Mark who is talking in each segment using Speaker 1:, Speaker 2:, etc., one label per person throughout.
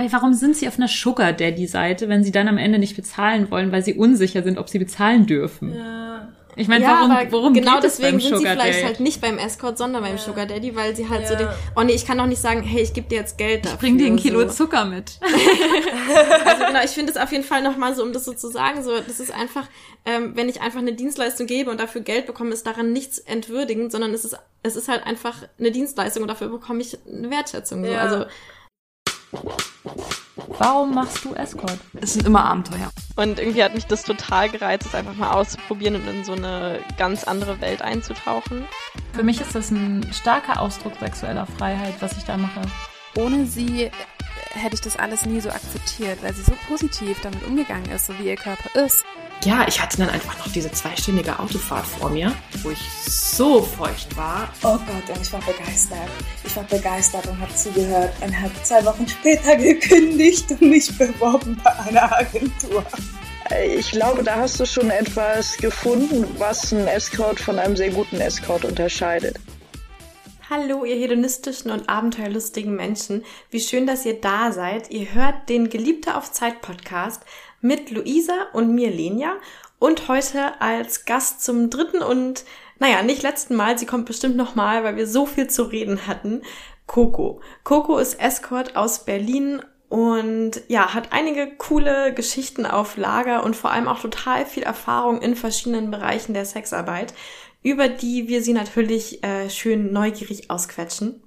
Speaker 1: Wobei, warum sind sie auf einer Sugar Daddy Seite, wenn sie dann am Ende nicht bezahlen wollen, weil sie unsicher sind, ob sie bezahlen dürfen? Ja. Ich meine, ja, warum, worum
Speaker 2: genau geht deswegen es beim sind Sugar sie vielleicht Date? halt nicht beim Escort, sondern beim ja. Sugar Daddy, weil sie halt ja. so den, oh nee, ich kann doch nicht sagen, hey, ich gebe dir jetzt Geld dafür.
Speaker 1: Ich bring dir ein Kilo so. Zucker mit.
Speaker 2: also genau, ich finde es auf jeden Fall nochmal so, um das so zu sagen, so, das ist einfach, ähm, wenn ich einfach eine Dienstleistung gebe und dafür Geld bekomme, ist daran nichts entwürdigend, sondern es ist, es ist halt einfach eine Dienstleistung und dafür bekomme ich eine Wertschätzung. So. Also
Speaker 1: Warum machst du Escort?
Speaker 3: Es sind immer Abenteuer.
Speaker 4: Und irgendwie hat mich das total gereizt, es einfach mal auszuprobieren und in so eine ganz andere Welt einzutauchen.
Speaker 1: Für mich ist das ein starker Ausdruck sexueller Freiheit, was ich da mache.
Speaker 5: Ohne sie hätte ich das alles nie so akzeptiert, weil sie so positiv damit umgegangen ist, so wie ihr Körper ist.
Speaker 3: Ja, ich hatte dann einfach noch diese zweistündige Autofahrt vor mir, wo ich so feucht war.
Speaker 6: Oh Gott, und ich war begeistert. Ich war begeistert und habe zugehört und habe zwei Wochen später gekündigt und mich beworben bei einer Agentur.
Speaker 7: Ich glaube, da hast du schon etwas gefunden, was einen Escort von einem sehr guten Escort unterscheidet.
Speaker 2: Hallo, ihr hedonistischen und abenteuerlustigen Menschen. Wie schön, dass ihr da seid. Ihr hört den Geliebte auf Zeit Podcast mit Luisa und mir Lenia und heute als Gast zum dritten und naja, nicht letzten Mal, sie kommt bestimmt nochmal, weil wir so viel zu reden hatten. Coco. Coco ist Escort aus Berlin und ja, hat einige coole Geschichten auf Lager und vor allem auch total viel Erfahrung in verschiedenen Bereichen der Sexarbeit über die wir sie natürlich äh, schön neugierig ausquetschen.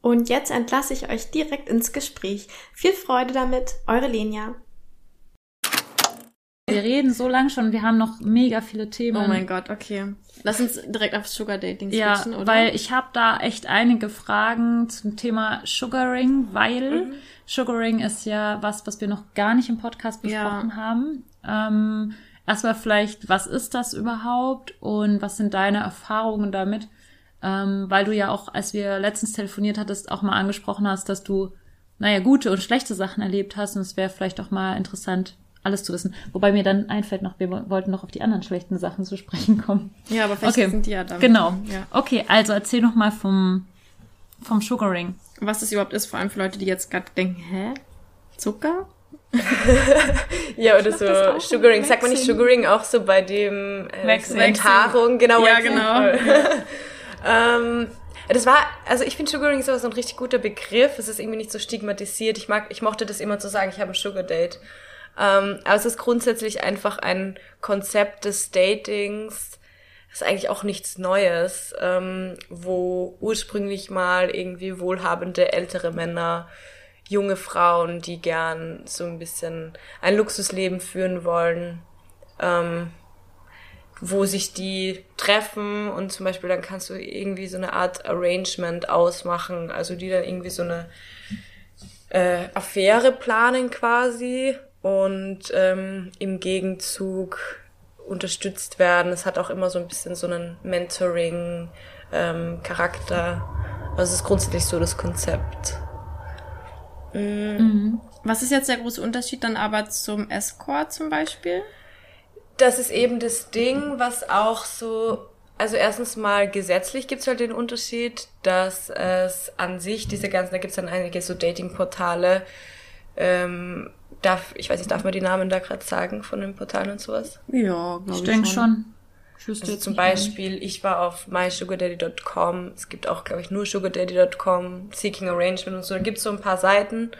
Speaker 2: Und jetzt entlasse ich euch direkt ins Gespräch. Viel Freude damit, eure Lenia.
Speaker 1: Wir reden so lang schon, wir haben noch mega viele Themen.
Speaker 2: Oh mein Gott, okay. Lass uns direkt auf Sugar Dating
Speaker 1: switchen, ja, oder? weil ich habe da echt einige Fragen zum Thema Sugaring, weil mhm. Sugaring ist ja was, was wir noch gar nicht im Podcast besprochen ja. haben. Ähm, Erstmal vielleicht, was ist das überhaupt und was sind deine Erfahrungen damit? Ähm, weil du ja auch, als wir letztens telefoniert hattest, auch mal angesprochen hast, dass du, naja, gute und schlechte Sachen erlebt hast und es wäre vielleicht auch mal interessant, alles zu wissen. Wobei mir dann einfällt noch, wir wollten noch auf die anderen schlechten Sachen zu sprechen kommen.
Speaker 2: Ja, aber vielleicht okay. sind die ja da.
Speaker 1: Genau. Ja. Okay, also erzähl noch mal vom, vom Sugaring.
Speaker 2: Was das überhaupt ist, vor allem für Leute, die jetzt gerade denken, hä? Zucker?
Speaker 4: ja, oder so Sugaring. Sagt man nicht Sugaring auch so bei dem äh, Enthaarung? Genau.
Speaker 2: Ja, genau.
Speaker 4: ähm, das war, also ich finde Sugaring ist so ein richtig guter Begriff. Es ist irgendwie nicht so stigmatisiert. Ich mag, ich mochte das immer zu sagen, ich habe ein Sugar Date. Ähm, aber es ist grundsätzlich einfach ein Konzept des Datings, das ist eigentlich auch nichts Neues, ähm, wo ursprünglich mal irgendwie wohlhabende ältere Männer junge Frauen, die gern so ein bisschen ein Luxusleben führen wollen, ähm, wo sich die treffen und zum Beispiel dann kannst du irgendwie so eine Art Arrangement ausmachen, also die dann irgendwie so eine äh, Affäre planen quasi und ähm, im Gegenzug unterstützt werden. Es hat auch immer so ein bisschen so einen Mentoring-Charakter. Ähm, also es ist grundsätzlich so das Konzept.
Speaker 2: Mhm. Was ist jetzt der große Unterschied dann aber zum Escort zum Beispiel?
Speaker 4: Das ist eben das Ding, was auch so, also erstens mal gesetzlich gibt's halt den Unterschied, dass es an sich diese ganzen, da gibt's dann einige so Dating-Portale, ähm, darf, ich weiß nicht, darf man die Namen da gerade sagen von den Portalen und sowas?
Speaker 1: Ja, glaube ich. Ich denke schon.
Speaker 4: Also zum Beispiel, ich war auf mysugardaddy.com, es gibt auch, glaube ich, nur sugardaddy.com, Seeking Arrangement und so, da gibt's so ein paar Seiten.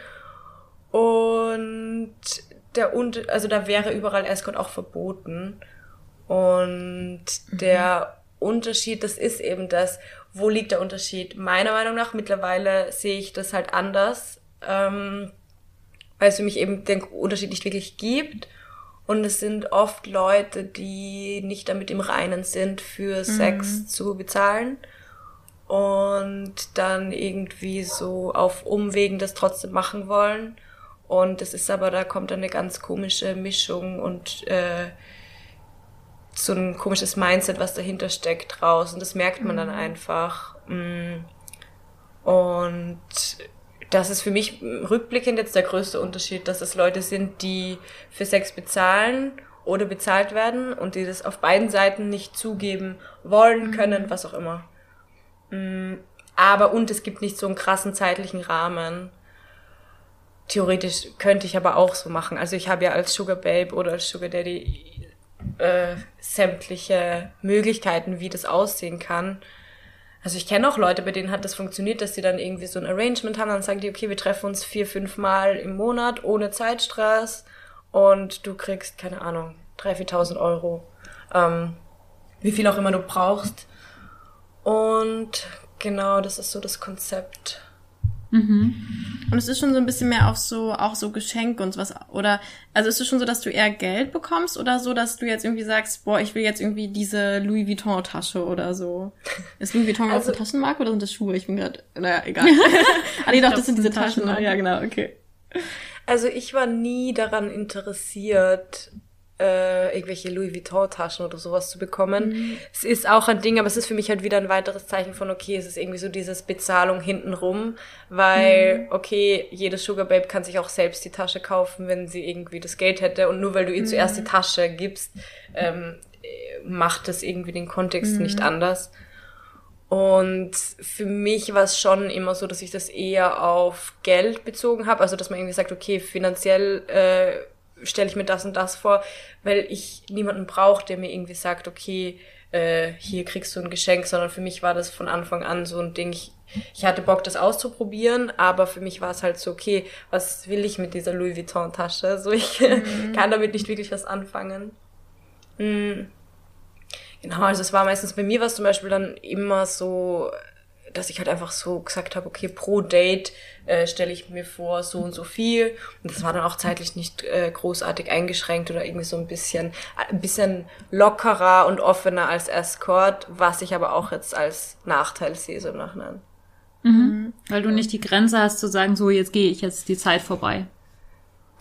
Speaker 4: Und der und also da wäre überall Escort auch verboten. Und mhm. der Unterschied, das ist eben das, wo liegt der Unterschied? Meiner Meinung nach, mittlerweile sehe ich das halt anders, ähm, weil es für mich eben den Unterschied nicht wirklich gibt. Und es sind oft Leute, die nicht damit im Reinen sind, für mhm. Sex zu bezahlen und dann irgendwie so auf Umwegen das trotzdem machen wollen. Und es ist aber, da kommt eine ganz komische Mischung und äh, so ein komisches Mindset, was dahinter steckt, raus. Und das merkt man mhm. dann einfach. Mm. Und das ist für mich rückblickend jetzt der größte Unterschied, dass es Leute sind, die für Sex bezahlen oder bezahlt werden und die das auf beiden Seiten nicht zugeben wollen, mhm. können, was auch immer. Mm, aber und es gibt nicht so einen krassen zeitlichen Rahmen. theoretisch könnte ich aber auch so machen. Also ich habe ja als Sugar Babe oder als Sugar Daddy äh, sämtliche Möglichkeiten, wie das aussehen kann. Also ich kenne auch Leute, bei denen hat das funktioniert, dass sie dann irgendwie so ein Arrangement haben, dann sagen die, okay, wir treffen uns vier, fünf Mal im Monat ohne Zeitstress und du kriegst, keine Ahnung, 3.000, 4.000 Euro, ähm, wie viel auch immer du brauchst. Und genau, das ist so das Konzept.
Speaker 2: Mhm. Und es ist schon so ein bisschen mehr auf so, auch so Geschenke und sowas, oder, also ist es schon so, dass du eher Geld bekommst oder so, dass du jetzt irgendwie sagst, boah, ich will jetzt irgendwie diese Louis Vuitton Tasche oder so. Ist Louis Vuitton also, auch eine Taschenmarke oder sind das Schuhe? Ich bin gerade, naja, egal. ah, nee, doch, das sind diese Taschen. Ja, genau, okay.
Speaker 4: Also ich war nie daran interessiert, äh, irgendwelche Louis Vuitton-Taschen oder sowas zu bekommen. Mhm. Es ist auch ein Ding, aber es ist für mich halt wieder ein weiteres Zeichen von, okay, es ist irgendwie so dieses Bezahlung hintenrum, weil, mhm. okay, jedes Sugar Babe kann sich auch selbst die Tasche kaufen, wenn sie irgendwie das Geld hätte und nur weil du ihr mhm. zuerst die Tasche gibst, ähm, macht das irgendwie den Kontext nicht mhm. anders. Und für mich war es schon immer so, dass ich das eher auf Geld bezogen habe. Also dass man irgendwie sagt, okay, finanziell äh, stelle ich mir das und das vor, weil ich niemanden brauche, der mir irgendwie sagt, okay, äh, hier kriegst du ein Geschenk, sondern für mich war das von Anfang an so ein Ding, ich, ich hatte Bock, das auszuprobieren, aber für mich war es halt so, okay, was will ich mit dieser Louis Vuitton-Tasche? So, ich mhm. kann damit nicht wirklich was anfangen. Mhm. Genau, also es war meistens bei mir was zum Beispiel dann immer so, dass ich halt einfach so gesagt habe, okay, pro Date äh, stelle ich mir vor, so und so viel. Und das war dann auch zeitlich nicht äh, großartig eingeschränkt oder irgendwie so ein bisschen, ein bisschen lockerer und offener als Escort, was ich aber auch jetzt als Nachteil sehe so im Nachhinein.
Speaker 1: Mhm. Weil du nicht die Grenze hast zu sagen, so jetzt gehe ich, jetzt die Zeit vorbei.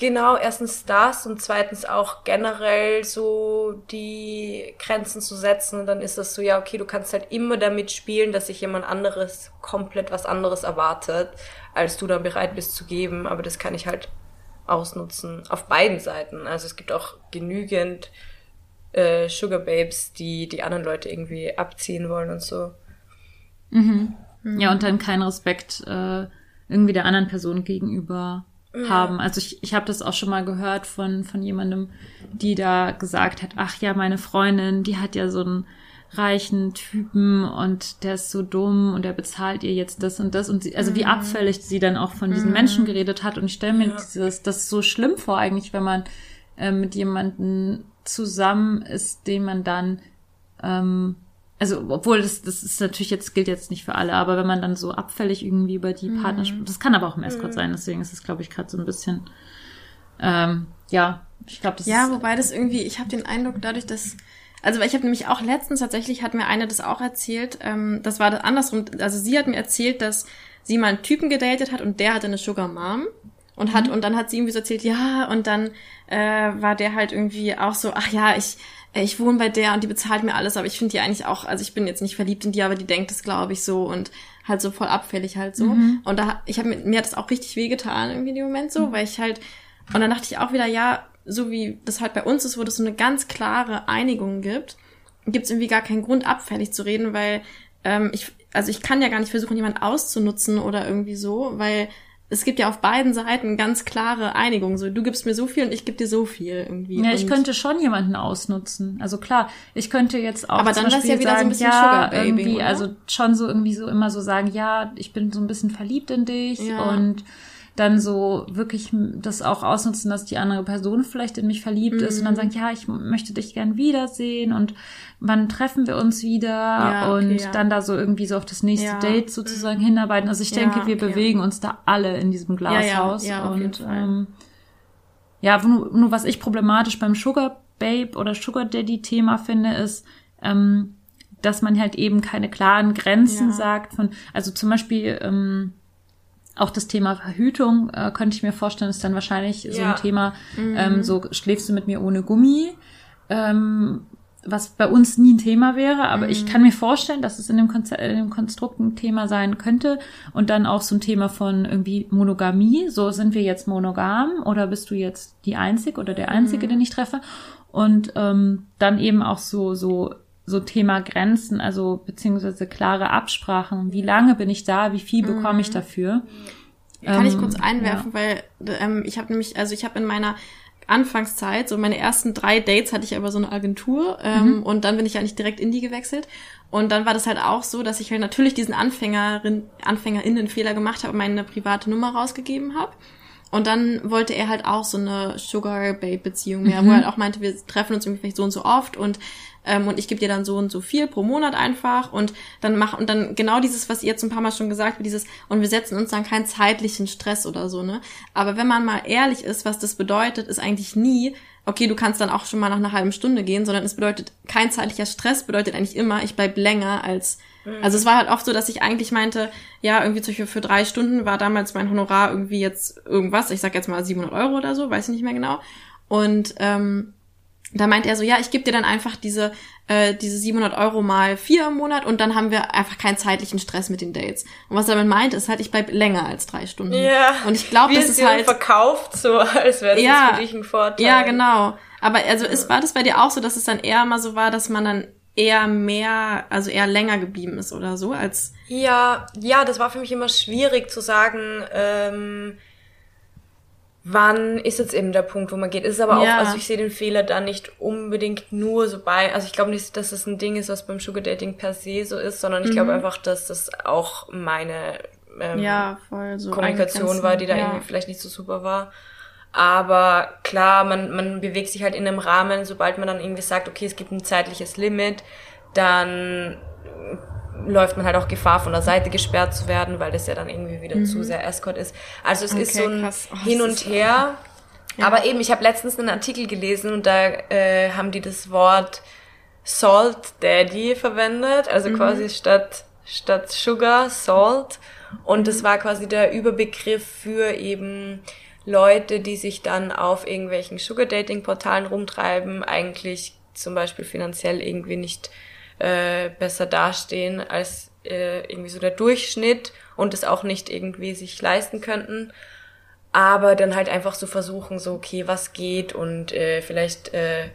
Speaker 4: Genau, erstens das und zweitens auch generell so die Grenzen zu setzen. Und dann ist das so, ja, okay, du kannst halt immer damit spielen, dass sich jemand anderes komplett was anderes erwartet, als du dann bereit bist zu geben. Aber das kann ich halt ausnutzen auf beiden Seiten. Also es gibt auch genügend äh, Sugar Babes, die die anderen Leute irgendwie abziehen wollen und so.
Speaker 1: Mhm. Ja, und dann kein Respekt äh, irgendwie der anderen Person gegenüber haben. Also ich, ich habe das auch schon mal gehört von, von jemandem, die da gesagt hat, ach ja, meine Freundin, die hat ja so einen reichen Typen und der ist so dumm und der bezahlt ihr jetzt das und das und sie, also mhm. wie abfällig sie dann auch von diesen mhm. Menschen geredet hat und ich stelle mir ja. dieses, das so schlimm vor eigentlich, wenn man äh, mit jemanden zusammen ist, den man dann ähm, also obwohl das, das ist natürlich jetzt, gilt jetzt nicht für alle, aber wenn man dann so abfällig irgendwie über die mhm. Partnerschaft, das kann aber auch im Escort mhm. sein, deswegen ist es, glaube ich, gerade so ein bisschen, ähm, ja, ich glaube, das
Speaker 2: Ja,
Speaker 1: ist,
Speaker 2: wobei das irgendwie, ich habe den Eindruck, dadurch, dass also ich habe nämlich auch letztens tatsächlich hat mir eine das auch erzählt. Ähm, das war das andersrum. Also sie hat mir erzählt, dass sie mal einen Typen gedatet hat und der hatte eine Sugar Mom und hat mhm. und dann hat sie irgendwie so erzählt, ja und dann äh, war der halt irgendwie auch so, ach ja, ich ich wohne bei der und die bezahlt mir alles, aber ich finde die eigentlich auch, also ich bin jetzt nicht verliebt in die, aber die denkt es, glaube ich, so und halt so voll abfällig halt so. Mhm. Und da, ich habe mir hat das auch richtig wehgetan irgendwie in dem Moment so, mhm. weil ich halt, und dann dachte ich auch wieder, ja, so wie das halt bei uns ist, wo das so eine ganz klare Einigung gibt, gibt es irgendwie gar keinen Grund, abfällig zu reden, weil ähm, ich, also ich kann ja gar nicht versuchen, jemand auszunutzen oder irgendwie so, weil es gibt ja auf beiden Seiten ganz klare Einigung. So, du gibst mir so viel und ich gebe dir so viel irgendwie.
Speaker 1: Ja, ich könnte schon jemanden ausnutzen. Also klar, ich könnte jetzt auch.
Speaker 2: Aber dann wäre ja wieder sagen, so ein bisschen
Speaker 1: ja, Sugar Baby, irgendwie, oder? also schon so irgendwie so immer so sagen, ja, ich bin so ein bisschen verliebt in dich ja. und dann so wirklich das auch ausnutzen, dass die andere Person vielleicht in mich verliebt mhm. ist und dann mhm. sagen, ja, ich möchte dich gern wiedersehen und wann treffen wir uns wieder ja, okay, und ja. dann da so irgendwie so auf das nächste ja. Date sozusagen hinarbeiten. Also ich denke, wir okay. bewegen uns da alle in diesem Glashaus und ähm, ja, nur, nur was ich problematisch beim Sugar Babe oder Sugar Daddy Thema finde, ist, ähm, dass man halt eben keine klaren Grenzen sagt von, also zum Beispiel ähm, auch das Thema Verhütung äh, könnte ich mir vorstellen, ist dann wahrscheinlich ja. so ein Thema. Mhm. Ähm, so schläfst du mit mir ohne Gummi, ähm, was bei uns nie ein Thema wäre, aber mhm. ich kann mir vorstellen, dass es in dem, Konzer in dem Konstrukt ein Thema sein könnte und dann auch so ein Thema von irgendwie Monogamie. So sind wir jetzt monogam oder bist du jetzt die Einzige oder der Einzige, mhm. den ich treffe? Und ähm, dann eben auch so so so Thema Grenzen, also beziehungsweise klare Absprachen. Wie lange bin ich da? Wie viel bekomme ich mhm. dafür?
Speaker 2: Kann ich kurz einwerfen, ja. weil ähm, ich habe nämlich, also ich habe in meiner Anfangszeit, so meine ersten drei Dates hatte ich ja über so eine Agentur ähm, mhm. und dann bin ich nicht direkt in die gewechselt. Und dann war das halt auch so, dass ich halt natürlich diesen Anfängerin, AnfängerInnen-Fehler gemacht habe und meine private Nummer rausgegeben habe. Und dann wollte er halt auch so eine Sugar-Babe-Beziehung mehr, mhm. wo er halt auch meinte, wir treffen uns irgendwie vielleicht so und so oft und ähm, und ich gebe dir dann so und so viel pro Monat einfach und dann mach und dann genau dieses, was ihr jetzt ein paar Mal schon gesagt habt, dieses und wir setzen uns dann keinen zeitlichen Stress oder so, ne? Aber wenn man mal ehrlich ist, was das bedeutet, ist eigentlich nie, okay, du kannst dann auch schon mal nach einer halben Stunde gehen, sondern es bedeutet kein zeitlicher Stress bedeutet eigentlich immer, ich bleib länger als mhm. also es war halt oft so, dass ich eigentlich meinte, ja, irgendwie zum Beispiel für drei Stunden war damals mein Honorar irgendwie jetzt irgendwas, ich sag jetzt mal 700 Euro oder so, weiß ich nicht mehr genau. Und ähm, da meint er so, ja, ich gebe dir dann einfach diese, äh, diese 700 Euro mal vier im Monat und dann haben wir einfach keinen zeitlichen Stress mit den Dates. Und was er damit meint, ist halt, ich bleib länger als drei Stunden. Ja. Und ich glaube, das ist halt
Speaker 4: verkauft, so als wäre das ja, für dich ein Vorteil.
Speaker 2: Ja, genau. Aber also ist war das bei dir auch so, dass es dann eher mal so war, dass man dann eher mehr, also eher länger geblieben ist oder so als?
Speaker 4: Ja, ja, das war für mich immer schwierig zu sagen. Ähm, wann ist jetzt eben der Punkt, wo man geht. Ist aber auch, ja. also ich sehe den Fehler da nicht unbedingt nur so bei, also ich glaube nicht, dass das ein Ding ist, was beim Sugar Dating per se so ist, sondern ich mhm. glaube einfach, dass das auch meine ähm,
Speaker 2: ja, voll so
Speaker 4: Kommunikation war, die da ja. irgendwie vielleicht nicht so super war. Aber klar, man, man bewegt sich halt in einem Rahmen, sobald man dann irgendwie sagt, okay, es gibt ein zeitliches Limit, dann läuft man halt auch Gefahr, von der Seite gesperrt zu werden, weil das ja dann irgendwie wieder mhm. zu sehr Escort ist. Also es okay, ist so ein oh, Hin und Her. Ja. Aber eben, ich habe letztens einen Artikel gelesen und da äh, haben die das Wort Salt Daddy verwendet, also mhm. quasi statt statt Sugar Salt und das war quasi der Überbegriff für eben Leute, die sich dann auf irgendwelchen Sugar Dating Portalen rumtreiben, eigentlich zum Beispiel finanziell irgendwie nicht äh, besser dastehen als äh, irgendwie so der Durchschnitt und es auch nicht irgendwie sich leisten könnten. Aber dann halt einfach so versuchen, so, okay, was geht und äh, vielleicht, äh,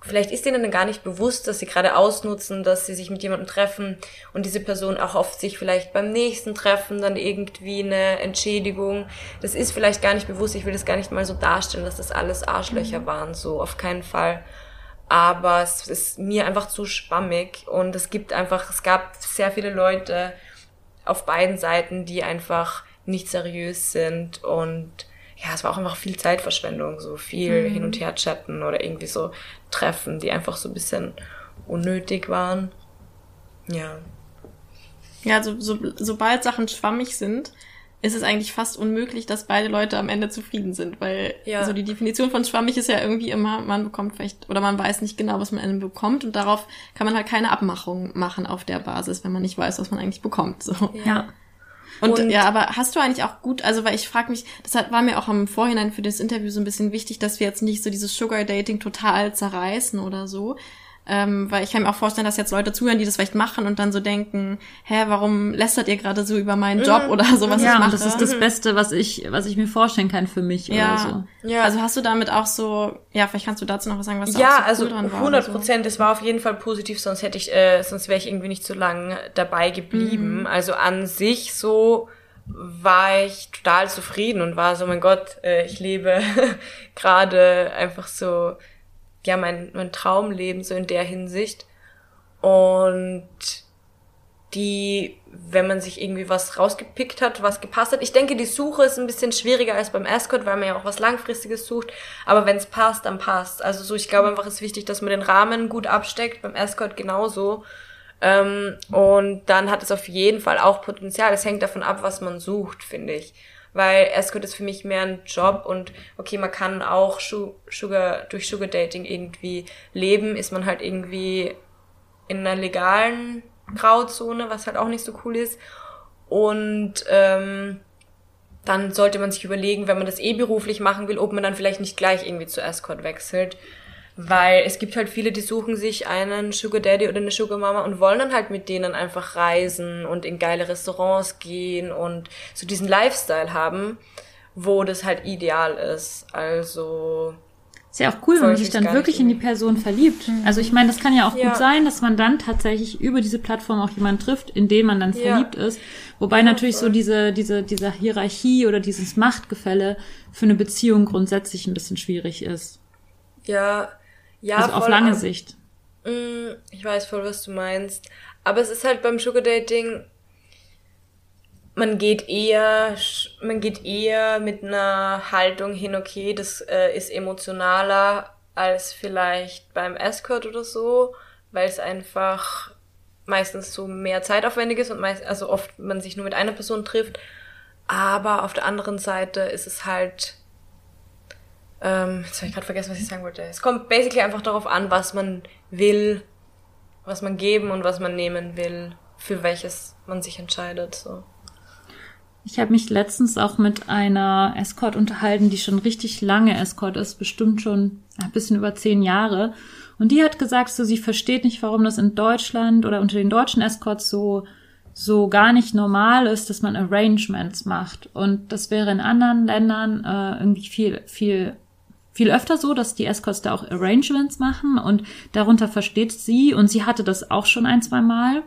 Speaker 4: vielleicht ist denen dann gar nicht bewusst, dass sie gerade ausnutzen, dass sie sich mit jemandem treffen und diese Person auch oft sich vielleicht beim nächsten Treffen dann irgendwie eine Entschädigung. Das ist vielleicht gar nicht bewusst, ich will das gar nicht mal so darstellen, dass das alles Arschlöcher mhm. waren, so auf keinen Fall aber es ist mir einfach zu schwammig und es gibt einfach, es gab sehr viele Leute auf beiden Seiten, die einfach nicht seriös sind und ja, es war auch einfach viel Zeitverschwendung, so viel mhm. hin und her chatten oder irgendwie so Treffen, die einfach so ein bisschen unnötig waren. Ja.
Speaker 2: Ja, also so, sobald Sachen schwammig sind, ist es eigentlich fast unmöglich, dass beide Leute am Ende zufrieden sind, weil ja. also die Definition von schwammig ist ja irgendwie immer, man bekommt vielleicht oder man weiß nicht genau, was man am Ende bekommt und darauf kann man halt keine Abmachung machen auf der Basis, wenn man nicht weiß, was man eigentlich bekommt. So.
Speaker 1: Ja.
Speaker 2: Und, und, ja, aber hast du eigentlich auch gut, also weil ich frage mich, das war mir auch im Vorhinein für das Interview so ein bisschen wichtig, dass wir jetzt nicht so dieses Sugar Dating total zerreißen oder so, ähm, weil ich kann mir auch vorstellen, dass jetzt Leute zuhören, die das vielleicht machen und dann so denken, hä, warum lästert ihr gerade so über meinen Job mhm. oder so, was
Speaker 1: ja,
Speaker 2: ich mache?
Speaker 1: das ist das Beste, was ich, was ich mir vorstellen kann für mich
Speaker 2: ja.
Speaker 1: oder
Speaker 2: so. Ja. Also hast du damit auch so, ja, vielleicht kannst du dazu noch was sagen, was
Speaker 4: da
Speaker 2: ja,
Speaker 4: auch so also cool dran war. 100 Prozent, so. es war auf jeden Fall positiv, sonst hätte ich, äh, sonst wäre ich irgendwie nicht so lang dabei geblieben. Mhm. Also an sich so war ich total zufrieden und war so, mein Gott, äh, ich lebe gerade einfach so ja mein, mein Traumleben so in der Hinsicht. Und die, wenn man sich irgendwie was rausgepickt hat, was gepasst hat. Ich denke, die Suche ist ein bisschen schwieriger als beim Escort, weil man ja auch was Langfristiges sucht. Aber wenn es passt, dann passt. Also so, ich glaube einfach, es ist wichtig, dass man den Rahmen gut absteckt. Beim Escort genauso. Ähm, und dann hat es auf jeden Fall auch Potenzial. Es hängt davon ab, was man sucht, finde ich weil Escort ist für mich mehr ein Job und okay, man kann auch Sugar, durch Sugar Dating irgendwie leben, ist man halt irgendwie in einer legalen Grauzone, was halt auch nicht so cool ist. Und ähm, dann sollte man sich überlegen, wenn man das eh beruflich machen will, ob man dann vielleicht nicht gleich irgendwie zu Escort wechselt. Weil es gibt halt viele, die suchen sich einen Sugar Daddy oder eine Sugar Mama und wollen dann halt mit denen einfach reisen und in geile Restaurants gehen und so diesen Lifestyle haben, wo das halt ideal ist. Also
Speaker 1: Ist ja auch cool, wenn man sich dann wirklich in die Person verliebt. Mhm. Also ich meine, das kann ja auch ja. gut sein, dass man dann tatsächlich über diese Plattform auch jemanden trifft, in den man dann ja. verliebt ist. Wobei ja, natürlich voll. so diese, diese, diese Hierarchie oder dieses Machtgefälle für eine Beziehung grundsätzlich ein bisschen schwierig ist.
Speaker 4: Ja, ja.
Speaker 1: Also auf lange Sicht.
Speaker 4: Mm, ich weiß voll, was du meinst. Aber es ist halt beim Sugar Dating, man geht eher, man geht eher mit einer Haltung hin, okay, das äh, ist emotionaler als vielleicht beim Escort oder so, weil es einfach meistens so mehr zeitaufwendig ist und meist, also oft man sich nur mit einer Person trifft. Aber auf der anderen Seite ist es halt, ähm, jetzt habe ich gerade vergessen, was ich sagen wollte. Es kommt basically einfach darauf an, was man will, was man geben und was man nehmen will, für welches man sich entscheidet. So.
Speaker 1: Ich habe mich letztens auch mit einer Escort unterhalten, die schon richtig lange Escort ist, bestimmt schon ein bisschen über zehn Jahre. Und die hat gesagt, so sie versteht nicht, warum das in Deutschland oder unter den deutschen Escorts so so gar nicht normal ist, dass man Arrangements macht. Und das wäre in anderen Ländern äh, irgendwie viel viel viel öfter so, dass die Escorts da auch Arrangements machen und darunter versteht sie und sie hatte das auch schon ein zwei Mal,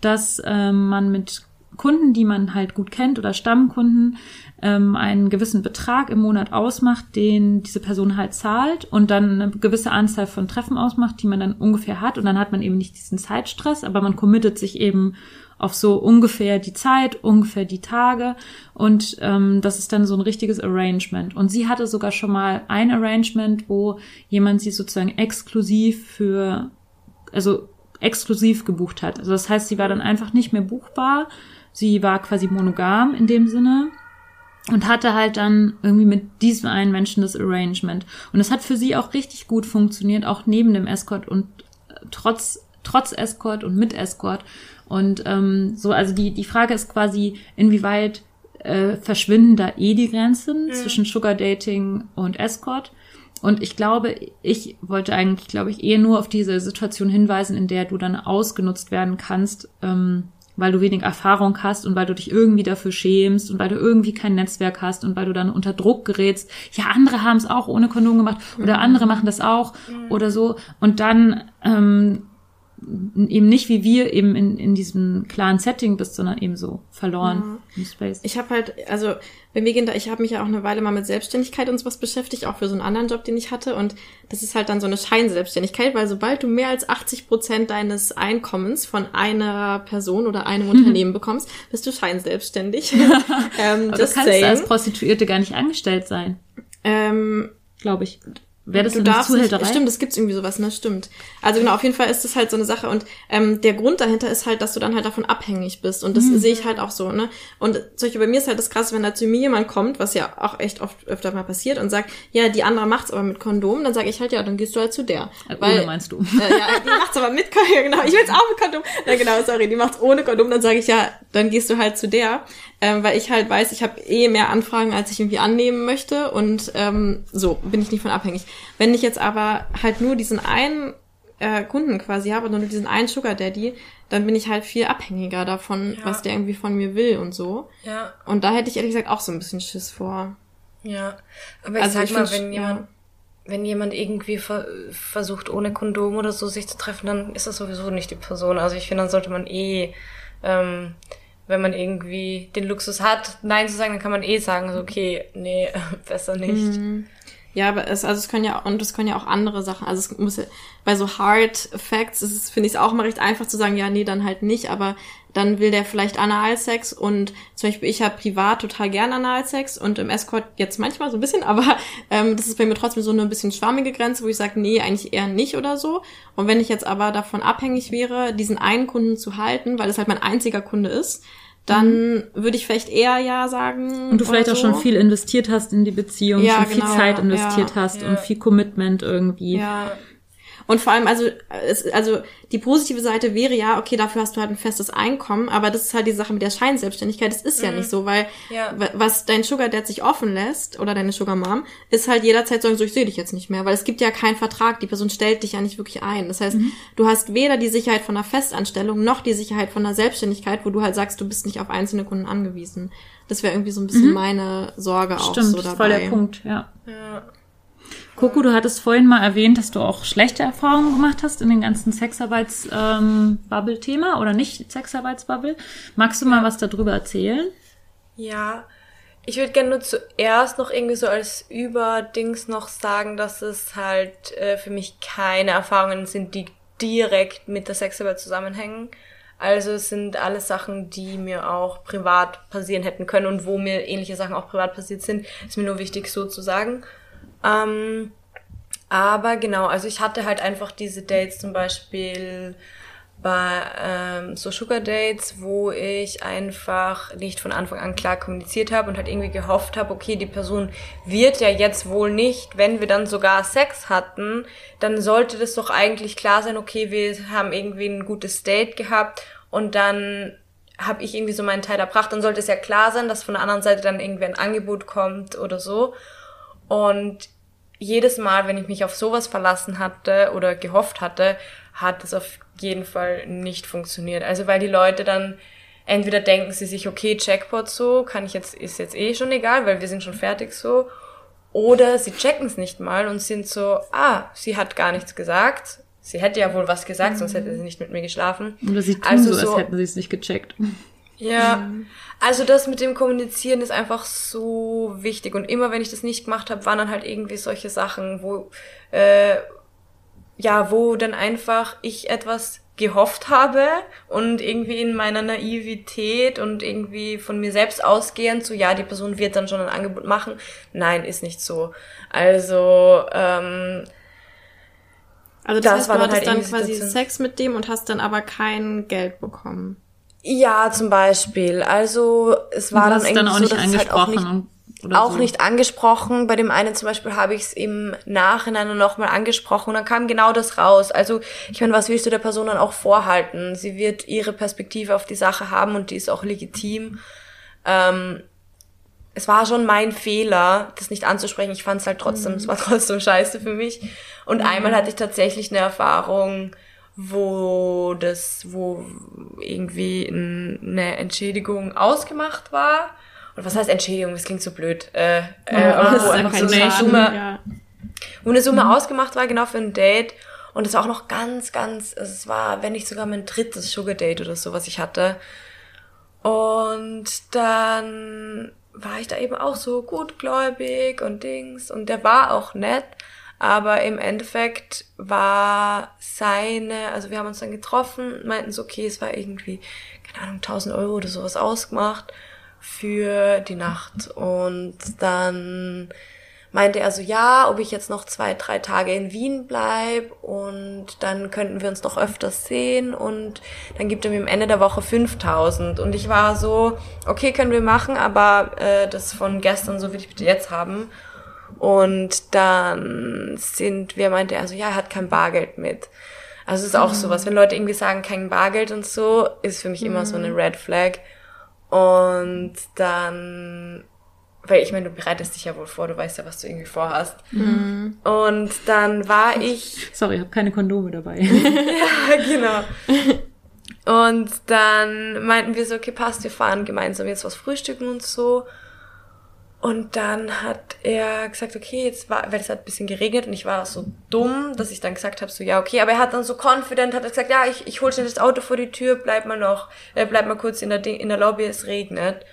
Speaker 1: dass ähm, man mit Kunden, die man halt gut kennt oder Stammkunden, ähm, einen gewissen Betrag im Monat ausmacht, den diese Person halt zahlt und dann eine gewisse Anzahl von Treffen ausmacht, die man dann ungefähr hat. Und dann hat man eben nicht diesen Zeitstress, aber man committet sich eben auf so ungefähr die Zeit, ungefähr die Tage und ähm, das ist dann so ein richtiges Arrangement. Und sie hatte sogar schon mal ein Arrangement, wo jemand sie sozusagen exklusiv für, also exklusiv gebucht hat. Also das heißt, sie war dann einfach nicht mehr buchbar, Sie war quasi monogam in dem Sinne und hatte halt dann irgendwie mit diesem einen Menschen das Arrangement. Und es hat für sie auch richtig gut funktioniert, auch neben dem Escort und äh, trotz, trotz Escort und mit Escort. Und ähm, so, also die, die Frage ist quasi, inwieweit äh, verschwinden da eh die Grenzen mhm. zwischen Sugar Dating und Escort. Und ich glaube, ich wollte eigentlich, glaube ich, eher nur auf diese Situation hinweisen, in der du dann ausgenutzt werden kannst, ähm, weil du wenig Erfahrung hast und weil du dich irgendwie dafür schämst und weil du irgendwie kein Netzwerk hast und weil du dann unter Druck gerätst. Ja, andere haben es auch ohne Kondom gemacht oder andere machen das auch oder so. Und dann ähm, eben nicht wie wir eben in, in diesem klaren Setting bist, sondern eben so verloren ja.
Speaker 2: im Space. Ich habe halt, also bei mir gehen da, ich habe mich ja auch eine Weile mal mit Selbstständigkeit und sowas beschäftigt, auch für so einen anderen Job, den ich hatte. Und das ist halt dann so eine Scheinselbstständigkeit, weil sobald du mehr als 80 Prozent deines Einkommens von einer Person oder einem Unternehmen bekommst, bist du scheinselbstständig.
Speaker 1: ähm, Aber du kannst saying. als Prostituierte gar nicht angestellt sein.
Speaker 2: Ähm,
Speaker 1: Glaube ich.
Speaker 2: Wäre das du darfst Zuhälterei? Nicht, stimmt, das gibt's irgendwie sowas, ne? Stimmt. Also genau, auf jeden Fall ist das halt so eine Sache und ähm, der Grund dahinter ist halt, dass du dann halt davon abhängig bist und das mhm. sehe ich halt auch so, ne? Und solche bei mir ist halt das krasse, wenn da zu mir jemand kommt, was ja auch echt oft öfter mal passiert und sagt, ja, die andere macht's aber mit Kondom, dann sage ich halt, ja, dann gehst du halt zu der.
Speaker 1: Äh, Weil, ohne meinst du?
Speaker 2: Äh, ja, die macht's aber mit Kondom, genau. Ich will's auch mit Kondom. Na genau, sorry, die macht's ohne Kondom, dann sage ich ja, dann gehst du halt zu der ähm, weil ich halt weiß, ich habe eh mehr Anfragen, als ich irgendwie annehmen möchte und ähm, so bin ich nicht von abhängig. Wenn ich jetzt aber halt nur diesen einen äh, Kunden quasi habe nur diesen einen Sugar Daddy, dann bin ich halt viel abhängiger davon, ja. was der irgendwie von mir will und so.
Speaker 4: Ja.
Speaker 2: Und da hätte ich ehrlich gesagt auch so ein bisschen Schiss vor.
Speaker 4: Ja, aber ich also sag ich mal, wenn jemand, ja. wenn jemand irgendwie ver versucht, ohne Kondom oder so sich zu treffen, dann ist das sowieso nicht die Person. Also ich finde, dann sollte man eh ähm, wenn man irgendwie den Luxus hat, Nein zu sagen, dann kann man eh sagen, so, okay, nee, besser nicht. Mhm.
Speaker 2: Ja, aber es, also es können ja, und es können ja auch andere Sachen, also es muss ja, bei so Hard Facts finde ich es auch mal recht einfach zu sagen, ja, nee, dann halt nicht, aber dann will der vielleicht Analsex und zum Beispiel ich habe privat total gern Analsex und im Escort jetzt manchmal so ein bisschen, aber ähm, das ist bei mir trotzdem so eine ein bisschen schwammige Grenze, wo ich sage, nee, eigentlich eher nicht oder so. Und wenn ich jetzt aber davon abhängig wäre, diesen einen Kunden zu halten, weil es halt mein einziger Kunde ist, dann mhm. würde ich vielleicht eher ja sagen.
Speaker 1: Und du vielleicht so. auch schon viel investiert hast in die Beziehung, ja, schon genau, viel Zeit investiert ja, hast ja. und viel Commitment irgendwie.
Speaker 2: Ja. Und vor allem, also, es, also die positive Seite wäre ja, okay, dafür hast du halt ein festes Einkommen, aber das ist halt die Sache mit der Scheinselbstständigkeit. Das ist mhm. ja nicht so, weil ja. was dein Sugar Dad sich offen lässt oder deine Sugar Mom, ist halt jederzeit sagen, so ich sehe dich jetzt nicht mehr, weil es gibt ja keinen Vertrag, die Person stellt dich ja nicht wirklich ein. Das heißt, mhm. du hast weder die Sicherheit von einer Festanstellung noch die Sicherheit von einer Selbstständigkeit, wo du halt sagst, du bist nicht auf einzelne Kunden angewiesen. Das wäre irgendwie so ein bisschen mhm. meine Sorge
Speaker 1: Stimmt, auch so dabei. Stimmt, voll der Punkt, ja.
Speaker 4: Ja.
Speaker 1: Coco, du hattest vorhin mal erwähnt, dass du auch schlechte Erfahrungen gemacht hast in den ganzen Sexarbeits-Bubble-Thema oder nicht Sexarbeits-Bubble. Magst du mal was darüber erzählen?
Speaker 4: Ja, ich würde gerne nur zuerst noch irgendwie so als Überdings noch sagen, dass es halt äh, für mich keine Erfahrungen sind, die direkt mit der Sexarbeit zusammenhängen. Also es sind alles Sachen, die mir auch privat passieren hätten können und wo mir ähnliche Sachen auch privat passiert sind. Ist mir nur wichtig so zu sagen. Ähm, aber genau, also ich hatte halt einfach diese Dates zum Beispiel bei ähm, so Sugar Dates, wo ich einfach nicht von Anfang an klar kommuniziert habe und halt irgendwie gehofft habe, okay, die Person wird ja jetzt wohl nicht, wenn wir dann sogar Sex hatten, dann sollte das doch eigentlich klar sein, okay, wir haben irgendwie ein gutes Date gehabt und dann habe ich irgendwie so meinen Teil erbracht, dann sollte es ja klar sein, dass von der anderen Seite dann irgendwie ein Angebot kommt oder so. Und jedes Mal, wenn ich mich auf sowas verlassen hatte oder gehofft hatte, hat es auf jeden Fall nicht funktioniert. Also weil die Leute dann entweder denken sie sich, okay, Checkpot so, kann ich jetzt, ist jetzt eh schon egal, weil wir sind schon fertig so. Oder sie checken es nicht mal und sind so, ah, sie hat gar nichts gesagt. Sie hätte ja wohl was gesagt, mhm. sonst hätte sie nicht mit mir geschlafen.
Speaker 1: Oder sie tun also so, als hätten sie es nicht gecheckt.
Speaker 4: Ja, mhm. also das mit dem Kommunizieren ist einfach so wichtig. Und immer wenn ich das nicht gemacht habe, waren dann halt irgendwie solche Sachen, wo äh, ja, wo dann einfach ich etwas gehofft habe und irgendwie in meiner Naivität und irgendwie von mir selbst ausgehend so, ja, die Person wird dann schon ein Angebot machen. Nein, ist nicht so. Also, ähm,
Speaker 2: also das, das heißt, war du hattest halt dann quasi Sex mit dem und hast dann aber kein Geld bekommen.
Speaker 4: Ja, zum Beispiel. Also es war dann irgendwie dann auch so, nicht dass angesprochen es halt auch nicht auch so. nicht angesprochen. Bei dem einen zum Beispiel habe ich es im Nachhinein nochmal angesprochen und dann kam genau das raus. Also ich meine, was willst du der Person dann auch vorhalten? Sie wird ihre Perspektive auf die Sache haben und die ist auch legitim. Ähm, es war schon mein Fehler, das nicht anzusprechen. Ich fand es halt trotzdem, mhm. es war trotzdem scheiße für mich. Und mhm. einmal hatte ich tatsächlich eine Erfahrung, wo das, wo irgendwie eine Entschädigung ausgemacht war oder was heißt Entschädigung, das klingt so blöd, äh, äh, ja, wo einfach so eine Summe, ja. wo eine Summe mhm. ausgemacht war, genau für ein Date. Und es war auch noch ganz, ganz, also es war, wenn nicht sogar mein drittes Sugar Date oder so, was ich hatte. Und dann war ich da eben auch so gutgläubig und Dings und der war auch nett, aber im Endeffekt war seine, also wir haben uns dann getroffen, meinten so, okay, es war irgendwie, keine Ahnung, 1000 Euro oder sowas ausgemacht für die Nacht. Und dann meinte er so, ja, ob ich jetzt noch zwei, drei Tage in Wien bleib und dann könnten wir uns noch öfters sehen. Und dann gibt er mir am Ende der Woche 5000 und ich war so, okay, können wir machen, aber äh, das von gestern so will ich bitte jetzt haben und dann sind wir, meinte er so, ja, er hat kein Bargeld mit. Also es ist auch mhm. sowas, wenn Leute irgendwie sagen, kein Bargeld und so, ist für mich mhm. immer so eine mhm. Red Flag. Und dann, weil ich meine, du bereitest dich ja wohl vor, du weißt ja, was du irgendwie vorhast. Mhm. Und dann war ich.
Speaker 1: Sorry, ich habe keine Kondome dabei.
Speaker 4: ja, genau. Und dann meinten wir so, okay, passt, wir fahren gemeinsam jetzt was frühstücken und so. Und dann hat er gesagt, okay, jetzt war, weil es hat ein bisschen geregnet und ich war so dumm, dass ich dann gesagt habe, so ja, okay, aber er hat dann so confident, hat er gesagt, ja, ich, ich hol schnell das Auto vor die Tür, bleib mal noch, äh, bleib mal kurz in der, in der Lobby, es regnet.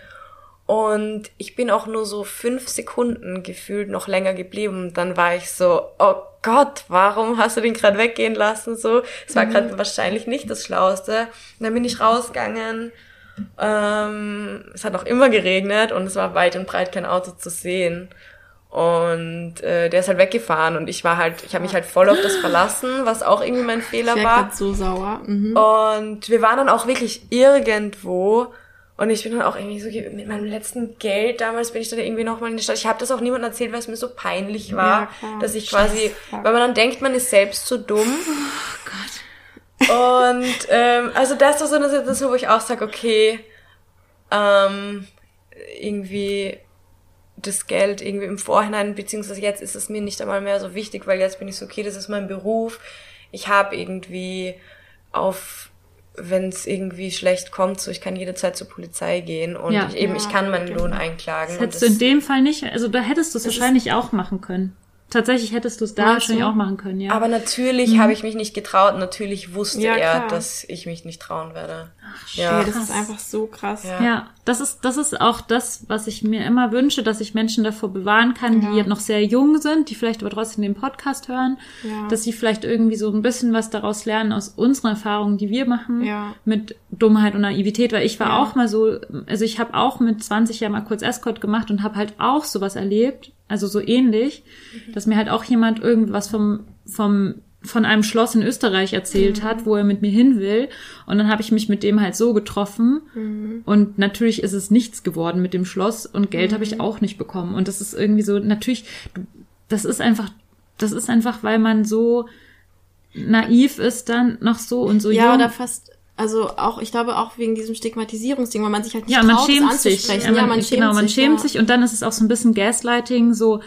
Speaker 4: Und ich bin auch nur so fünf Sekunden gefühlt noch länger geblieben. Dann war ich so, oh Gott, warum hast du den gerade weggehen lassen? So, es war mhm. gerade wahrscheinlich nicht das Schlauste. Und dann bin ich rausgegangen ähm, es hat auch immer geregnet und es war weit und breit kein Auto zu sehen. Und äh, der ist halt weggefahren und ich war halt, ich habe mich halt voll auf das verlassen, was auch irgendwie mein Fehler ich war.
Speaker 2: so sauer. Mhm.
Speaker 4: Und wir waren dann auch wirklich irgendwo und ich bin dann auch irgendwie so mit meinem letzten Geld damals bin ich dann irgendwie nochmal in die Stadt. Ich habe das auch niemandem erzählt, weil es mir so peinlich war, ja, dass ich quasi, weil man dann denkt, man ist selbst so dumm. Oh Gott. Und ähm, also das war so eine Situation, wo ich auch sage, okay, ähm, irgendwie das Geld irgendwie im Vorhinein, beziehungsweise jetzt ist es mir nicht einmal mehr so wichtig, weil jetzt bin ich so, okay, das ist mein Beruf. Ich habe irgendwie auf, wenn es irgendwie schlecht kommt, so ich kann jederzeit zur Polizei gehen und ja, ich, eben ja, ich kann meinen Lohn einklagen.
Speaker 1: Das hättest du in dem Fall nicht, also da hättest du es wahrscheinlich auch machen können. Tatsächlich hättest du es da wahrscheinlich auch machen können, ja.
Speaker 4: Aber natürlich habe ich mich nicht getraut. Natürlich wusste
Speaker 2: Ja,
Speaker 4: er, dass ich mich nicht trauen werde.
Speaker 2: Ja, das ist einfach so krass.
Speaker 4: Ja.
Speaker 1: Ja, das ist, das ist auch das, was ich mir immer wünsche, dass ich Menschen davor bewahren kann, die noch sehr jung sind, die vielleicht aber trotzdem den Podcast hören,
Speaker 2: Ja.
Speaker 1: dass sie vielleicht irgendwie so ein bisschen was daraus lernen aus unseren Erfahrungen, die wir machen,
Speaker 2: Ja.
Speaker 1: mit Dummheit und Naivität, weil ich war
Speaker 2: Ja.
Speaker 1: auch mal so, also ich habe auch mit 20 Jahren mal kurz Escort gemacht und habe halt auch sowas erlebt, also so ähnlich,
Speaker 2: Mhm.
Speaker 1: dass mir halt auch jemand irgendwas vom, vom von einem Schloss in Österreich erzählt
Speaker 2: Mhm.
Speaker 1: hat, wo er mit mir hin will. Und dann habe ich mich mit dem halt so getroffen.
Speaker 2: Mhm.
Speaker 1: Und natürlich ist es nichts geworden mit dem Schloss und Geld habe
Speaker 2: Mhm.
Speaker 1: ich auch nicht bekommen. Und das ist irgendwie so, natürlich, das ist einfach, das ist einfach, weil man so naiv ist dann noch so und so
Speaker 2: Ja,
Speaker 1: jung.
Speaker 2: oder fast, also auch, ich glaube auch wegen diesem Stigmatisierungsding, weil man sich halt nicht
Speaker 1: ja, man
Speaker 2: traut,
Speaker 1: schämt sich.
Speaker 2: anzusprechen. Ja, man, schämt
Speaker 1: genau, man
Speaker 2: sich,
Speaker 1: schämt
Speaker 2: ja.
Speaker 1: sich und dann ist es auch so ein bisschen Gaslighting, so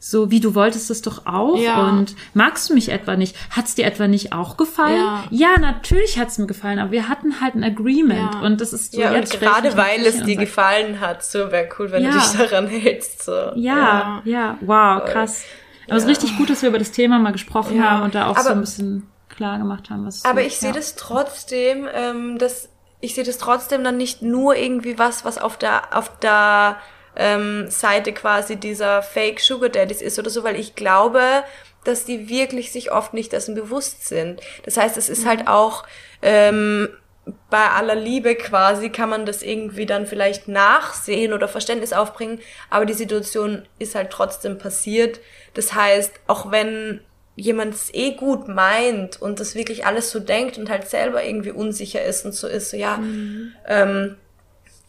Speaker 1: so wie du wolltest es doch auch
Speaker 2: Ja.
Speaker 1: und magst du mich etwa nicht? Hat's dir etwa nicht auch gefallen?
Speaker 2: Ja.
Speaker 1: natürlich hat's mir gefallen, aber wir hatten halt ein Agreement
Speaker 2: Ja.
Speaker 1: und das ist so
Speaker 4: Ja, und
Speaker 1: jetzt ich
Speaker 4: gerade weil es dir
Speaker 1: und
Speaker 4: gefallen hat, so wäre cool, wenn
Speaker 1: Ja.
Speaker 4: du dich daran hältst. So.
Speaker 1: Ja, ja, wow, krass. Aber es ist richtig gut, dass wir über das Thema mal gesprochen
Speaker 2: Ja.
Speaker 1: haben und da auch so
Speaker 4: Aber-
Speaker 1: ein bisschen klar gemacht haben, was
Speaker 4: Aber
Speaker 1: so,
Speaker 4: ich sehe
Speaker 1: ja.
Speaker 4: das trotzdem, ähm, das, ich sehe das trotzdem dann nicht nur irgendwie was, was auf der, auf der ähm, Seite quasi dieser Fake Sugar Daddies ist oder so, weil ich glaube, dass die wirklich sich oft nicht dessen bewusst sind. Das heißt, es ist halt auch ähm, bei aller Liebe quasi kann man das irgendwie dann vielleicht nachsehen oder Verständnis aufbringen, aber die Situation ist halt trotzdem passiert. Das heißt, auch wenn jemand es eh gut meint und das wirklich alles so denkt und halt selber irgendwie unsicher ist und so ist, so ja, ähm,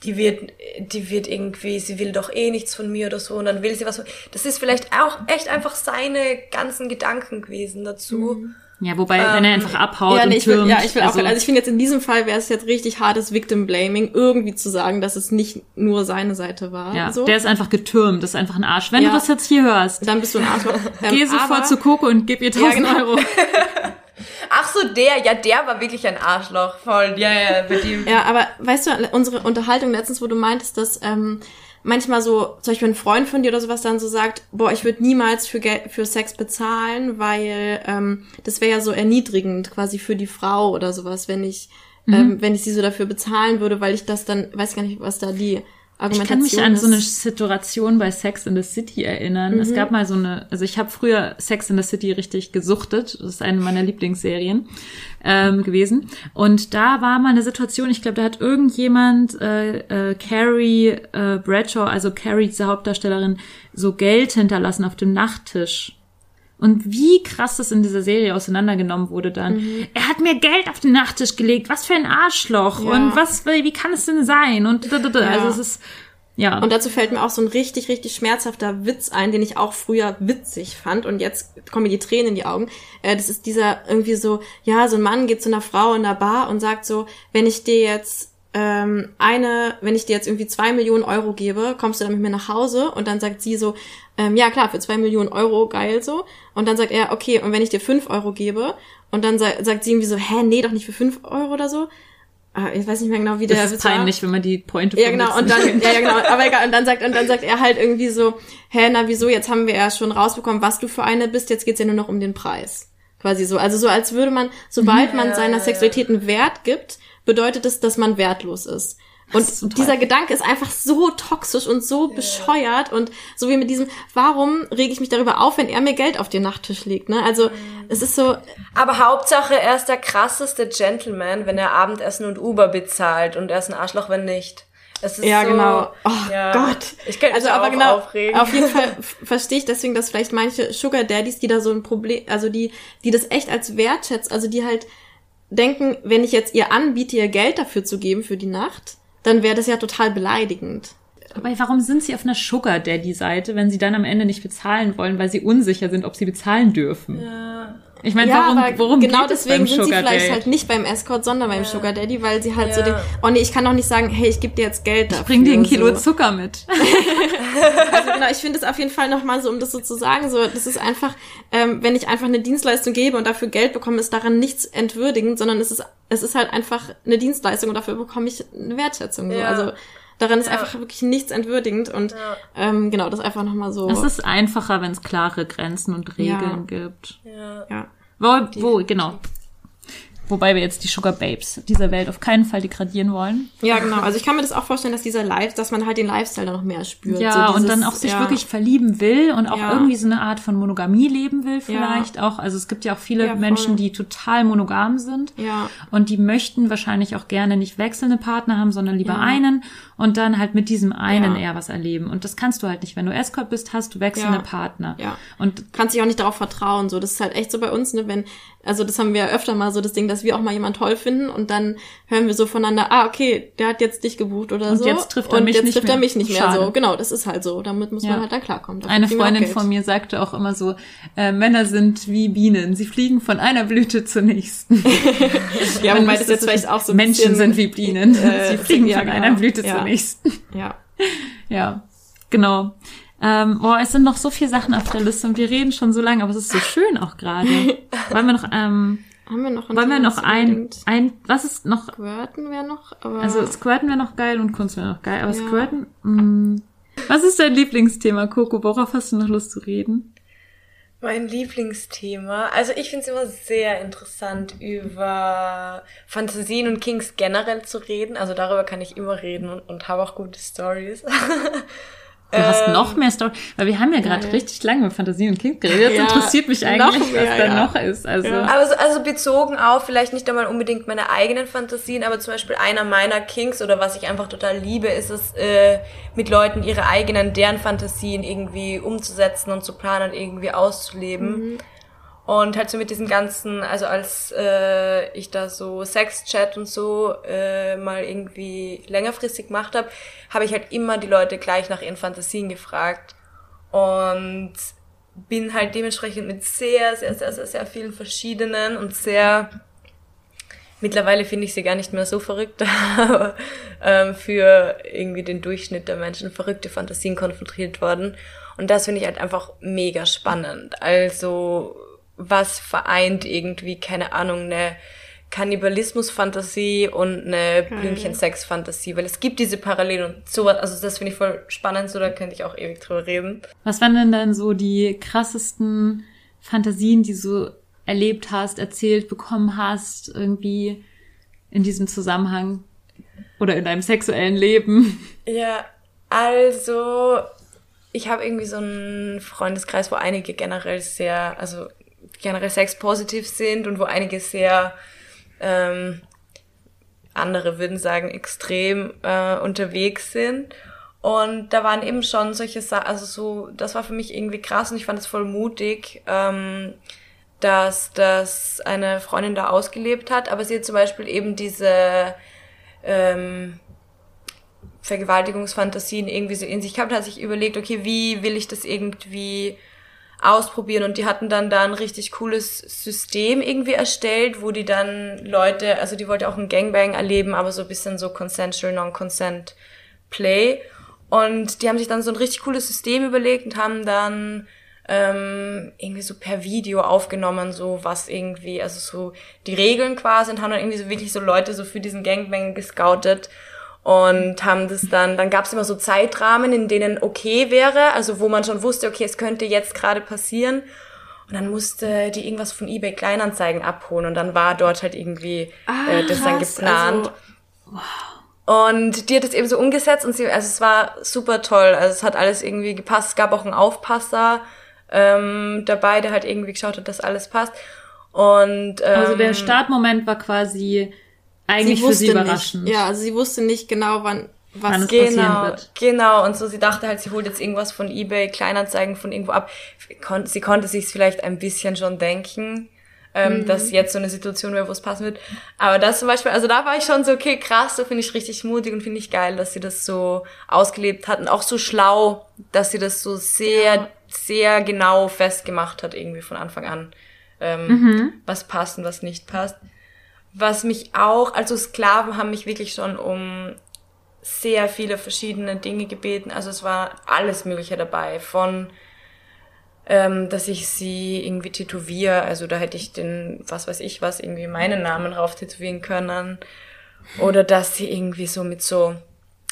Speaker 4: die wird, die wird irgendwie, sie will doch eh nichts von mir oder so und dann will sie was. Das ist vielleicht auch echt einfach seine ganzen Gedanken gewesen dazu.
Speaker 1: Ja, wobei, wenn er einfach abhaut
Speaker 2: Ähm, Ja,
Speaker 1: und
Speaker 2: nee, ich will,
Speaker 1: türmt,
Speaker 2: ja, ich will auch,
Speaker 1: also,
Speaker 2: also ich finde jetzt in diesem Fall wäre es jetzt richtig hartes Victim Blaming, irgendwie zu sagen, dass es nicht nur seine Seite war.
Speaker 1: ja,
Speaker 2: so.
Speaker 1: der ist einfach getürmt, das ist einfach ein Arsch. Wenn
Speaker 2: Ja.
Speaker 1: du das jetzt hier hörst,
Speaker 2: dann bist du ein Arschloch. Ähm,
Speaker 1: geh sofort zu Coco und gib ihr 1000
Speaker 2: Ja, genau.
Speaker 1: Euro.
Speaker 4: Ach so, der, ja, der war wirklich ein Arschloch, voll, ja, ja, mit ihm.
Speaker 2: Ja, aber weißt du, unsere Unterhaltung letztens, wo du meintest, dass ähm, manchmal so, zum Beispiel ein Freund von dir oder sowas dann so sagt, boah, ich würde niemals für, Geld, für Sex bezahlen, weil ähm, das wäre ja so erniedrigend quasi für die Frau oder sowas, wenn ich,
Speaker 1: Mhm.
Speaker 2: ähm, wenn ich sie so dafür bezahlen würde, weil ich das dann, weiß gar nicht, was da die
Speaker 1: Ich
Speaker 2: Argumentation
Speaker 1: kann mich an so eine Situation bei Sex in the City erinnern.
Speaker 2: Mhm.
Speaker 1: Es gab mal so eine, also ich habe früher Sex in the City richtig gesuchtet. Das ist eine meiner Lieblingsserien ähm, gewesen. Und da war mal eine Situation, ich glaube, da hat irgendjemand äh, äh, Carrie äh, Bradshaw, also Carrie, diese Hauptdarstellerin, so Geld hinterlassen auf dem Nachttisch. Und wie krass das in dieser Serie auseinandergenommen wurde dann. Er hat mir Geld auf den Nachttisch gelegt. Was für ein Arschloch.
Speaker 2: Ja.
Speaker 1: Und was, wie kann es denn sein? Und da, da, da. also
Speaker 2: Ja.
Speaker 1: es ist, ja.
Speaker 2: Und dazu fällt mir auch so ein richtig, richtig schmerzhafter Witz ein, den ich auch früher witzig fand und jetzt kommen mir die Tränen in die Augen. Äh, das ist dieser irgendwie so, ja, so ein Mann geht zu einer Frau in der Bar und sagt so, wenn ich dir jetzt ähm, eine, wenn ich dir jetzt irgendwie zwei Millionen Euro gebe, kommst du dann mit mir nach Hause? Und dann sagt sie so, ähm, ja klar, für zwei Millionen Euro, geil so. Und dann sagt er, okay, und wenn ich dir fünf Euro gebe? Und dann sa sagt sie irgendwie so, hä, nee, doch nicht für fünf Euro oder so. Ah, ich weiß nicht mehr genau, wie der
Speaker 1: das ist
Speaker 2: war.
Speaker 1: peinlich, wenn man die Pointe
Speaker 2: Ja, genau, und dann, ja, ja, genau, aber egal, und dann sagt, und dann sagt er halt irgendwie so, hä, na, wieso, jetzt haben wir ja schon rausbekommen, was du für eine bist, jetzt geht's ja nur noch um den Preis. Quasi so. Also so, als würde man, sobald man seiner Sexualität einen Wert gibt, bedeutet es, dass man wertlos ist. Und
Speaker 1: ist
Speaker 2: dieser Gedanke ist einfach so toxisch und so bescheuert und so wie mit diesem, warum rege ich mich darüber auf, wenn er mir Geld auf den Nachttisch legt, ne? Also, es ist so,
Speaker 4: Aber Hauptsache, er ist der krasseste Gentleman, wenn er Abendessen und Uber bezahlt und er ist ein Arschloch, wenn nicht. Es ist
Speaker 2: Ja,
Speaker 4: so,
Speaker 2: genau. Oh
Speaker 4: ja.
Speaker 2: Gott.
Speaker 4: Ich mich
Speaker 2: also aber
Speaker 4: auch
Speaker 2: genau,
Speaker 4: aufregen.
Speaker 2: auf jeden Fall verstehe ich deswegen, dass vielleicht manche Sugar Daddies, die da so ein Problem, also die, die das echt als wertschätzen, also die halt denken, wenn ich jetzt ihr anbiete, ihr Geld dafür zu geben für die Nacht, dann wäre das ja total beleidigend.
Speaker 1: Aber warum sind sie auf einer Sugar Daddy Seite, wenn sie dann am Ende nicht bezahlen wollen, weil sie unsicher sind, ob sie bezahlen dürfen? Ich meine,
Speaker 2: Ja,
Speaker 1: warum, worum
Speaker 2: genau
Speaker 1: geht es
Speaker 2: deswegen
Speaker 1: beim
Speaker 2: sind sie vielleicht
Speaker 1: Date?
Speaker 2: halt nicht beim Escort, sondern beim Sugar Daddy, weil sie halt so
Speaker 4: Ja.
Speaker 2: den, oh nee, ich kann doch nicht sagen, hey, ich gebe dir jetzt Geld dafür.
Speaker 1: Bring dir ein Kilo
Speaker 2: so.
Speaker 1: Zucker mit.
Speaker 2: Also genau, ich finde es auf jeden Fall nochmal so, um das so zu sagen, so, das ist einfach, ähm, wenn ich einfach eine Dienstleistung gebe und dafür Geld bekomme, ist daran nichts entwürdigend, sondern es ist, es ist halt einfach eine Dienstleistung und dafür bekomme ich eine Wertschätzung. So.
Speaker 4: Ja.
Speaker 2: Also daran ist einfach wirklich nichts entwürdigend und ähm, genau, das einfach nochmal so.
Speaker 1: Es ist einfacher, wenn es klare Grenzen und Regeln gibt.
Speaker 4: Ja.
Speaker 2: ja.
Speaker 1: Wo, wo, genau. Wobei wir jetzt die Sugar Babes dieser Welt auf keinen Fall degradieren wollen.
Speaker 2: Ja, genau. Also ich kann mir das auch vorstellen, dass dieser Live, dass man halt den Lifestyle dann noch mehr spürt.
Speaker 1: Ja,
Speaker 2: so dieses,
Speaker 1: und dann auch sich
Speaker 2: ja,
Speaker 1: wirklich verlieben will und auch
Speaker 2: Ja.
Speaker 1: irgendwie so eine Art von Monogamie leben will vielleicht auch. Also es gibt ja auch viele
Speaker 2: Ja.
Speaker 1: Menschen, die total monogam sind.
Speaker 2: Ja.
Speaker 1: Und die möchten wahrscheinlich auch gerne nicht wechselnde Partner haben, sondern lieber einen und dann halt mit diesem einen
Speaker 2: Ja.
Speaker 1: eher was erleben. Und das kannst du halt nicht. Wenn du Escort bist, hast du wechselnde
Speaker 2: Ja.
Speaker 1: Partner.
Speaker 2: Ja.
Speaker 1: Und
Speaker 2: kannst dich auch nicht darauf vertrauen. So, das ist halt echt so bei uns, ne, wenn, also das haben wir ja öfter mal so das Ding, dass wir auch mal jemand toll finden und dann hören wir so voneinander, ah, okay, der hat jetzt dich gebucht oder
Speaker 1: Und
Speaker 2: so.
Speaker 1: jetzt trifft er
Speaker 2: und
Speaker 1: mich
Speaker 2: jetzt
Speaker 1: nicht
Speaker 2: trifft er
Speaker 1: mehr.
Speaker 2: mich nicht mehr.
Speaker 1: Schade.
Speaker 2: So, genau, das ist halt so. Damit muss
Speaker 1: Ja.
Speaker 2: man halt dann klarkommen. Dafür
Speaker 1: Eine Freundin von mir sagte auch immer so, äh, Männer sind wie Bienen. Sie fliegen von einer Blüte zur nächsten.
Speaker 2: Ja,
Speaker 1: Man
Speaker 2: wobei
Speaker 1: müsste
Speaker 2: das jetzt vielleicht auch so
Speaker 1: Menschen
Speaker 2: bisschen,
Speaker 1: sind wie Bienen.
Speaker 2: äh,
Speaker 1: Sie fliegen
Speaker 2: ja,
Speaker 1: von
Speaker 2: genau.
Speaker 1: einer Blüte
Speaker 2: Ja.
Speaker 1: zur nächsten.
Speaker 2: Ja.
Speaker 1: Ja, genau. Ähm, oh, es sind noch so viele Sachen auf der Liste und wir reden schon so lange, aber es ist so schön auch gerade. Wollen wir noch, ähm,
Speaker 2: Haben wir noch ein
Speaker 1: wollen wir noch ein, ein, was ist noch,
Speaker 2: Squirten wäre noch, aber.
Speaker 1: also Squirten wäre noch geil und Kunst wäre noch geil, aber
Speaker 2: Ja.
Speaker 1: Squirten, mh. Was ist dein Lieblingsthema, Coco? Worauf hast du noch Lust zu reden?
Speaker 4: Mein Lieblingsthema. Also ich finde es immer sehr interessant, über Fantasien und Kings generell zu reden. Also darüber kann ich immer reden und, und habe auch gute Stories.
Speaker 1: Du hast
Speaker 2: Ähm,
Speaker 1: noch mehr Story, weil wir haben ja gerade richtig lange über Fantasie und Kind geredet. Jetzt
Speaker 2: Ja,
Speaker 1: interessiert mich eigentlich,
Speaker 2: mehr,
Speaker 1: was da
Speaker 2: ja.
Speaker 1: noch ist. Also
Speaker 4: Aber so, also bezogen auf vielleicht nicht einmal unbedingt meine eigenen Fantasien, aber zum Beispiel einer meiner Kings oder was ich einfach total liebe, ist es, äh, mit Leuten ihre eigenen, deren Fantasien irgendwie umzusetzen und zu planen und irgendwie auszuleben. Und halt so mit diesem ganzen, also als äh, ich da so Sexchat und so äh, mal irgendwie längerfristig gemacht habe, habe ich halt immer die Leute gleich nach ihren Fantasien gefragt. Und bin halt dementsprechend mit sehr, sehr, sehr, sehr, sehr vielen verschiedenen und sehr mittlerweile finde ich sie gar nicht mehr so verrückt, aber ähm, für irgendwie den Durchschnitt der Menschen verrückte Fantasien konfrontiert worden. Und das finde ich halt einfach mega spannend. Also, was vereint irgendwie, keine Ahnung, eine Kannibalismus-Fantasie und eine Blümchen-Sex-Fantasie, weil es gibt diese Parallelen und sowas, also das finde ich voll spannend, so da könnte ich auch ewig drüber reden.
Speaker 1: Was waren denn dann so die krassesten Fantasien, die du erlebt hast, erzählt bekommen hast, irgendwie in diesem Zusammenhang oder in deinem sexuellen Leben?
Speaker 4: Ja, also ich habe irgendwie so einen Freundeskreis, wo einige generell sehr, also generell sexpositiv sind und wo einige sehr, ähm, andere würden sagen, extrem äh, unterwegs sind. Und da waren eben schon solche Sachen, also so, das war für mich irgendwie krass und ich fand es voll mutig, ähm, dass das eine Freundin da ausgelebt hat, aber sie hat zum Beispiel eben diese ähm, Vergewaltigungsfantasien irgendwie so in sich gehabt, hat sich überlegt, okay, wie will ich das irgendwie ausprobieren. Und die hatten dann da ein richtig cooles System irgendwie erstellt, wo die dann Leute, also die wollte auch ein Gangbang erleben, aber so ein bisschen so consensual, non-consent Play. Und die haben sich dann so ein richtig cooles System überlegt und haben dann ähm, irgendwie so per Video aufgenommen, so was irgendwie, also so die Regeln quasi und haben dann irgendwie so wirklich so Leute so für diesen Gangbang gescoutet und haben das dann, dann gab es immer so Zeitrahmen, in denen okay wäre, also wo man schon wusste, okay, es könnte jetzt gerade passieren. Und dann musste die irgendwas von eBay Kleinanzeigen abholen und dann war dort halt irgendwie äh, das dann geplant.
Speaker 2: also-
Speaker 4: Und die hat es eben so umgesetzt und sie, also es war super toll. Also es hat alles irgendwie gepasst. Es gab auch einen Aufpasser ähm, dabei, der halt irgendwie geschaut hat, dass alles passt. Und ähm,
Speaker 1: Also der Startmoment war quasi eigentlich für sie überraschend.
Speaker 2: nicht. Ja, also sie wusste nicht genau, wann was
Speaker 1: Wann es passieren
Speaker 4: Genau,
Speaker 1: wird.
Speaker 4: genau. Und so, sie dachte halt, sie holt jetzt irgendwas von eBay, Kleinanzeigen von irgendwo ab. Sie konnte sich vielleicht ein bisschen schon denken, ähm, dass jetzt so eine Situation wäre, wo es passen wird. Aber das zum Beispiel, also da war ich schon so, okay, krass, so finde ich richtig mutig und finde ich geil, dass sie das so ausgelebt hat und auch so schlau, dass sie das so sehr, sehr genau festgemacht hat, irgendwie von Anfang an, ähm, was passt und was nicht passt. Was mich auch, also Sklaven haben mich wirklich schon um sehr viele verschiedene Dinge gebeten. Also es war alles Mögliche dabei. Von, ähm, dass ich sie irgendwie tätowiere. Also da hätte ich den, was weiß ich was, irgendwie meinen Namen drauf tätowieren können. Oder dass sie irgendwie so mit so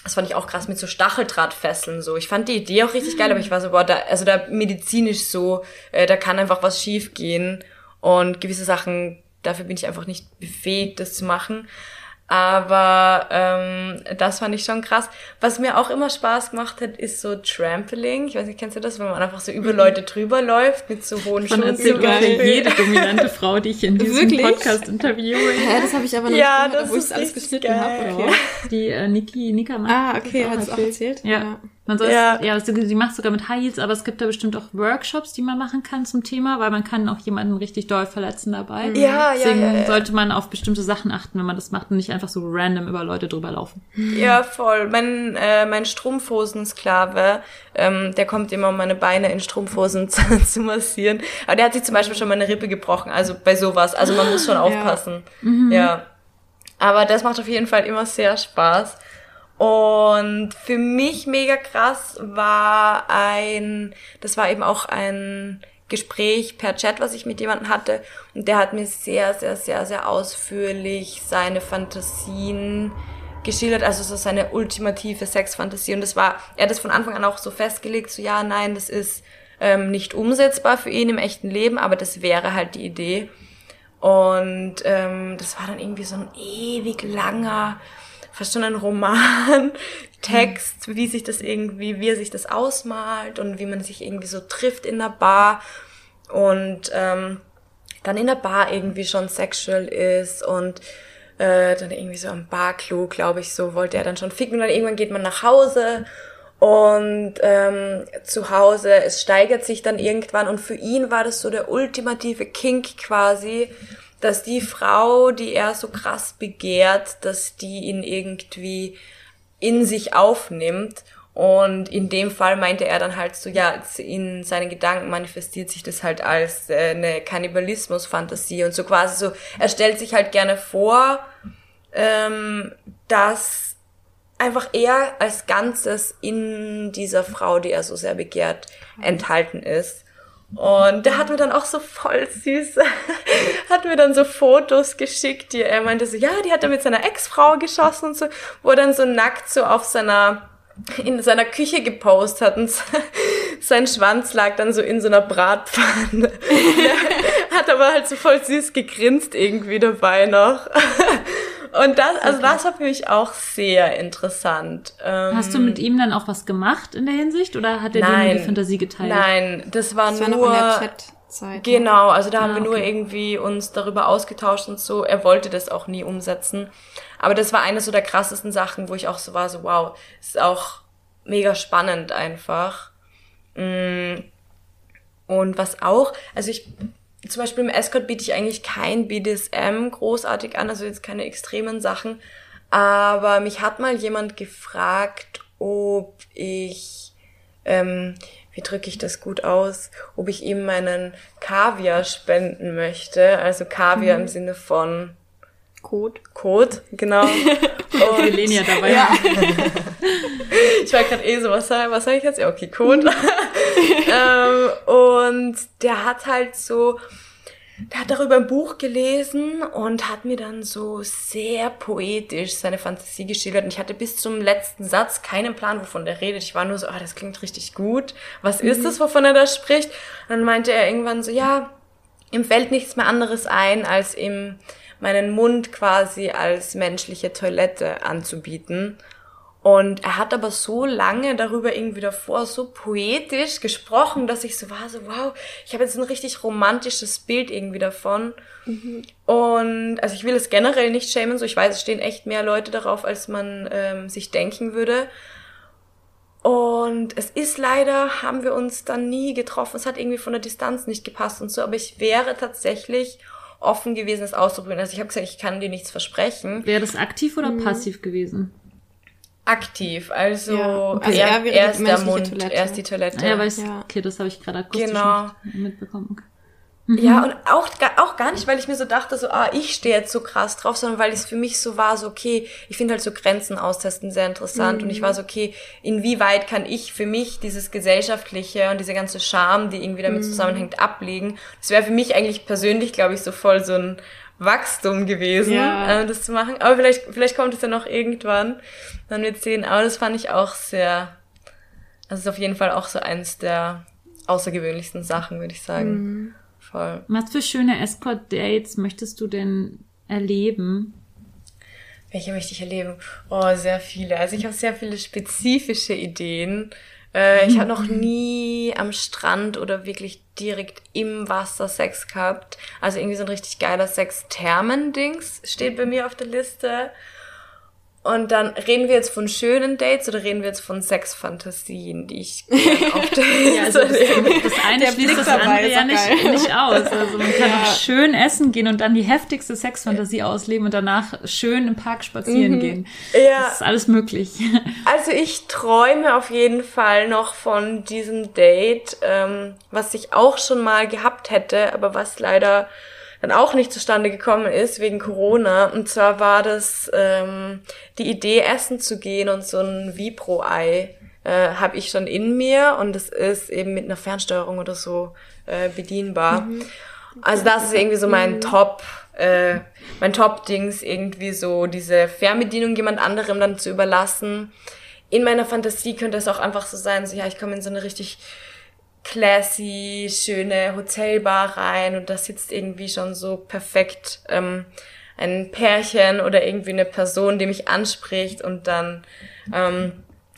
Speaker 4: das fand ich auch krass mit so Stacheldrahtfesseln so. Ich fand die Idee auch richtig geil, aber ich war so, boah, da, also da medizinisch so, äh, da kann einfach was schief gehen und gewisse Sachen, dafür bin ich einfach nicht befähigt, das zu machen. Aber ähm, das fand ich schon krass. Was mir auch immer Spaß gemacht hat, ist so Trampoling. Ich weiß nicht, kennst du das, wenn man einfach so über
Speaker 1: Mhm.
Speaker 4: Leute drüber läuft mit so hohen
Speaker 1: Man
Speaker 4: Schuhen?
Speaker 1: erzählt ungefähr jede dominante Frau, die ich in diesem
Speaker 5: Wirklich?
Speaker 1: Podcast interviewe.
Speaker 5: Hä, das habe ich aber noch
Speaker 4: Ja,
Speaker 5: nicht gehört,
Speaker 4: das
Speaker 5: obwohl ich alles geschnitten habe. Okay.
Speaker 1: Die äh, Niki, Nika
Speaker 5: Ah, okay, hat es auch erzählt?
Speaker 1: Ja. Man soll
Speaker 4: Ja.
Speaker 1: ja, ja sie, sie macht sogar mit High Heels, aber es gibt da bestimmt auch Workshops, die man machen kann zum Thema, weil man kann auch jemanden richtig doll verletzen dabei.
Speaker 4: Ja, ja,
Speaker 1: Deswegen
Speaker 4: ja, ja.
Speaker 1: sollte man auf bestimmte Sachen achten, wenn man das macht und nicht einfach so random über Leute drüber laufen.
Speaker 4: Ja, voll. Mein, äh, mein Strumpfhosensklave, ähm, der kommt immer, um meine Beine in Strumpfhosen zu, zu massieren. Aber der hat sich zum Beispiel schon meine Rippe gebrochen, also bei sowas. Also man muss schon aufpassen. Ja. Aber das macht auf jeden Fall immer sehr Spaß. Und für mich mega krass war ein, das war eben auch ein Gespräch per Chat, was ich mit jemandem hatte. Und der hat mir sehr, sehr, sehr, sehr ausführlich seine Fantasien geschildert, also so seine ultimative Sexfantasie. Und das war, er hat das von Anfang an auch so festgelegt, so ja, nein, das ist ähm, nicht umsetzbar für ihn im echten Leben, aber das wäre halt die Idee. Und ähm, das war dann irgendwie so ein ewig langer, fast schon ein Roman, Text, wie sich das irgendwie, wie er sich das ausmalt und wie man sich irgendwie so trifft in der Bar und ähm, dann in der Bar irgendwie schon sexual ist und äh, dann irgendwie so am Barklo, glaube ich, so wollte er dann schon ficken und dann irgendwann geht man nach Hause und ähm, zu Hause, es steigert sich dann irgendwann und für ihn war das so der ultimative Kink quasi, dass die Frau, die er so krass begehrt, dass die ihn irgendwie in sich aufnimmt. Und in dem Fall meinte er dann halt so, ja, in seinen Gedanken manifestiert sich das halt als äh, eine Kannibalismus-Fantasie und so quasi so, er stellt sich halt gerne vor, ähm, dass einfach er als Ganzes in dieser Frau, die er so sehr begehrt, enthalten ist. Und der hat mir dann auch so voll süß, hat mir dann so Fotos geschickt, die er meinte so, ja, die hat er mit seiner Ex-Frau geschossen und so, wo er dann so nackt so auf seiner, in seiner Küche gepostet hat und sein Schwanz lag dann so in so einer Bratpfanne. hat aber halt so voll süß gegrinst irgendwie dabei noch. Und das, also das war für mich auch sehr interessant. Ähm,
Speaker 1: Hast du mit ihm dann auch was gemacht in der Hinsicht oder hat er dir nur die Fantasie geteilt?
Speaker 4: Nein, das war
Speaker 5: Das war
Speaker 4: nur
Speaker 5: noch in der Chat-Zeit. ne?
Speaker 4: Genau, also da haben
Speaker 1: Ah,
Speaker 4: wir nur
Speaker 1: okay.
Speaker 4: irgendwie uns darüber ausgetauscht und so. Er wollte das auch nie umsetzen. Aber das war eine so der krassesten Sachen, wo ich auch so war, so wow, ist auch mega spannend einfach. Mm. Und was auch, also ich, zum Beispiel im Escort biete ich eigentlich kein BDSM großartig an, also jetzt keine extremen Sachen. Aber mich hat mal jemand gefragt, ob ich, ähm, wie drücke ich das gut aus, ob ich ihm meinen Kaviar spenden möchte. Also Kaviar im Sinne von
Speaker 5: Code.
Speaker 4: Code, genau. Und
Speaker 1: Lenia dabei.
Speaker 4: ich war gerade eh so, was sag, was ich jetzt? Ja, okay, Code. ähm, und der hat halt so, der hat darüber ein Buch gelesen und hat mir dann so sehr poetisch seine Fantasie geschildert. Und ich hatte bis zum letzten Satz keinen Plan, wovon der redet. Ich war nur so, ah, das klingt richtig gut. Was ist das, wovon er da spricht? Und dann meinte er irgendwann so, ja, ihm fällt nichts mehr anderes ein, als ihm meinen Mund quasi als menschliche Toilette anzubieten. Und er hat aber so lange darüber irgendwie davor so poetisch gesprochen, dass ich so war, so wow, ich habe jetzt ein richtig romantisches Bild irgendwie davon. Und also ich will es generell nicht schämen, so ich weiß, es stehen echt mehr Leute darauf, als man ähm, sich denken würde. Und es ist leider, haben wir uns dann nie getroffen. Es hat irgendwie von der Distanz nicht gepasst und so, aber ich wäre tatsächlich offen gewesen, es auszuprobieren. Also ich habe gesagt, ich kann dir nichts versprechen.
Speaker 1: Wäre das aktiv oder passiv gewesen?
Speaker 4: Aktiv, also,
Speaker 5: Ja. Also
Speaker 4: er,
Speaker 5: er
Speaker 4: er ist der Mund,
Speaker 5: Toilette.
Speaker 4: er ist die Toilette.
Speaker 1: Ah, Ja, weil
Speaker 5: Ja.
Speaker 1: okay, das habe ich gerade akustisch
Speaker 4: Genau.
Speaker 1: mitbekommen. Okay.
Speaker 4: Ja, und auch, auch gar nicht, weil ich mir so dachte, so, ah, ich stehe jetzt so krass drauf, sondern weil es für mich so war, so, okay, ich finde halt so Grenzen austesten sehr interessant und ich war so, okay, inwieweit kann ich für mich dieses Gesellschaftliche und diese ganze Scham, die irgendwie damit zusammenhängt, ablegen. Das wäre für mich eigentlich persönlich, glaube ich, so voll so ein Wachstum gewesen,
Speaker 2: Ja.
Speaker 4: äh, das zu machen. Aber vielleicht, vielleicht kommt es ja noch irgendwann. Dann wird sehen. Aber das fand ich auch sehr, das ist auf jeden Fall auch so eins der außergewöhnlichsten Sachen, würde ich sagen.
Speaker 2: Mhm.
Speaker 4: Voll.
Speaker 1: Was für schöne Escort-Dates möchtest du denn erleben?
Speaker 4: Welche möchte ich erleben? Oh, sehr viele. Also ich habe sehr viele spezifische Ideen. Äh, ich habe noch nie am Strand oder wirklich direkt im Wasser Sex gehabt. Also irgendwie so ein richtig geiler Sex-Thermen-Dings steht bei mir auf der Liste. Und dann reden wir jetzt von schönen Dates oder reden wir jetzt von Sexfantasien, die ich auf Dates
Speaker 1: Also das, das eine
Speaker 2: Der
Speaker 1: schließt das andere
Speaker 2: ist
Speaker 1: ja nicht, nicht aus. Also man kann auch schön essen gehen und dann die heftigste Sexfantasie ausleben und danach schön im Park spazieren gehen.
Speaker 4: Ja.
Speaker 1: Das ist alles möglich.
Speaker 4: Also ich träume auf jeden Fall noch von diesem Date, ähm, was ich auch schon mal gehabt hätte, aber was leider dann auch nicht zustande gekommen ist wegen Corona. Und zwar war das ähm, die Idee, essen zu gehen und so ein Vibro-Ei äh, habe ich schon in mir und es ist eben mit einer Fernsteuerung oder so äh, bedienbar. Also das ist irgendwie so mein Top, äh, mein Top-Dings, irgendwie so diese Fernbedienung jemand anderem dann zu überlassen. In meiner Fantasie könnte es auch einfach so sein, so ja, ich komme in so eine richtig classy, schöne Hotelbar rein und da sitzt irgendwie schon so perfekt ähm, ein Pärchen oder irgendwie eine Person, die mich anspricht und dann ähm,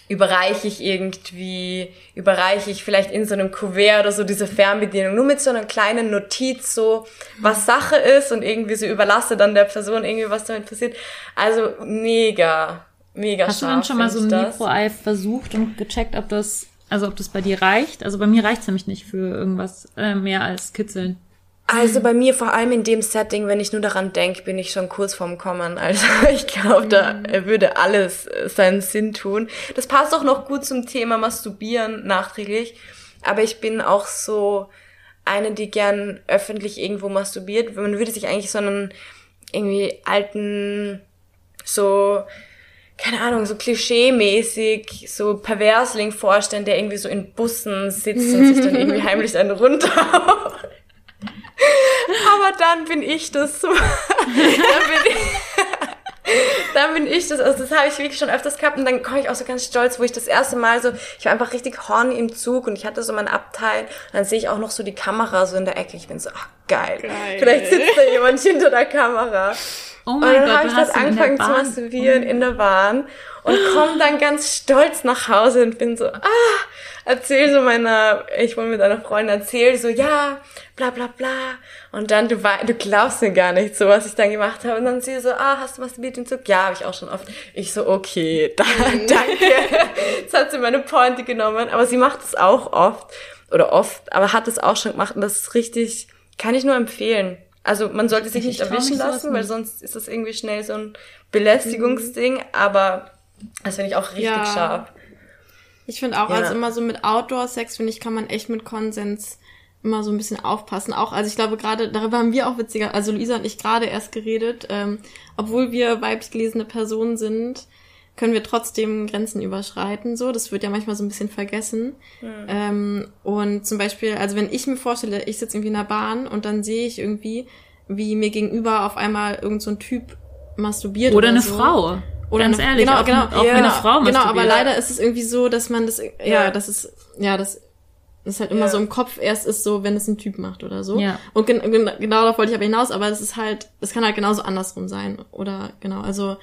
Speaker 4: überreiche ich irgendwie, überreiche ich vielleicht in so einem Kuvert oder so diese Fernbedienung, nur mit so einer kleinen Notiz, so was Sache ist und irgendwie so überlasse dann der Person irgendwie, was damit passiert. Also mega, mega
Speaker 1: Hast du
Speaker 4: scharf
Speaker 1: denn schon mal so ein. Mikro-Ei versucht und gecheckt, ob das, also ob das bei dir reicht? Also bei mir reicht's nämlich nicht für irgendwas äh, mehr als Kitzeln.
Speaker 4: Also bei mir vor allem in dem Setting, wenn ich nur daran denke, bin ich schon kurz vorm Kommen. Also ich glaube, da würde alles äh, seinen Sinn tun. Das passt auch noch gut zum Thema Masturbieren nachträglich. Aber ich bin auch so eine, die gern öffentlich irgendwo masturbiert. Man würde sich eigentlich so einen irgendwie alten, so keine Ahnung, so klischee-mäßig, so Perversling vorstellen, der irgendwie so in Bussen sitzt und sich dann irgendwie heimlich einen runterhaut. Aber dann bin ich das so. dann, bin ich, dann bin ich das, also das habe ich wirklich schon öfters gehabt und dann komme ich auch so ganz stolz, wo ich das erste Mal so, ich war einfach richtig horny im Zug und ich hatte so mein Abteil und dann sehe ich auch noch so die Kamera so in der Ecke. Ich bin so, ach geil. Vielleicht sitzt da jemand hinter der Kamera.
Speaker 1: Oh
Speaker 4: Und
Speaker 1: mein
Speaker 4: dann
Speaker 1: Gott,
Speaker 4: habe ich das angefangen zu masturbieren in der Bahn und komme dann ganz stolz nach Hause und bin so, ah, erzähl so meiner, ich wohne mit einer Freundin, erzähl so, ja, bla bla bla. Und dann, du, du glaubst mir gar nicht so, was ich dann gemacht habe. Und dann sie so, ah, hast du masturbiert im Zug? Ja, habe ich auch schon oft. Ich so, okay, da, danke. Jetzt hat sie meine Pointe genommen. Aber sie macht es auch oft, oder oft, aber hat es auch schon gemacht. Und das ist richtig, kann ich nur empfehlen. Also man sollte sich
Speaker 1: Ich
Speaker 4: nicht erwischen lassen, weil sonst ist das irgendwie schnell so ein Belästigungsding, aber das finde ich auch richtig
Speaker 2: Ja.
Speaker 4: scharf.
Speaker 2: Ich finde auch,
Speaker 4: Ja.
Speaker 2: also immer so mit Outdoor-Sex, finde ich, kann man echt mit Konsens immer so ein bisschen aufpassen. Auch, also ich glaube gerade, darüber haben wir auch witziger, also Luisa und ich gerade erst geredet, ähm, obwohl wir weiblich gelesene Personen sind, können wir trotzdem Grenzen überschreiten. So, das wird ja manchmal so ein bisschen vergessen. Ähm, und zum Beispiel, also wenn ich mir vorstelle, ich sitze irgendwie in der Bahn und dann sehe ich irgendwie, wie mir gegenüber auf einmal irgend so ein Typ masturbiert
Speaker 1: Oder eine
Speaker 2: so.
Speaker 1: Frau.
Speaker 2: Oder
Speaker 1: Ganz
Speaker 2: eine,
Speaker 1: ehrlich,
Speaker 2: genau,
Speaker 1: auch,
Speaker 2: genau,
Speaker 1: auch
Speaker 2: ja,
Speaker 1: eine Frau
Speaker 2: Genau, aber leider ist es irgendwie so, dass man das, ja,
Speaker 4: Ja.
Speaker 2: das ist, ja, das ist halt immer
Speaker 4: Ja.
Speaker 2: so im Kopf erst ist so, wenn es ein Typ macht oder so.
Speaker 1: Ja.
Speaker 2: Und gen gen genau darauf wollte ich aber hinaus, aber es ist halt, es kann halt genauso andersrum sein. Oder genau, also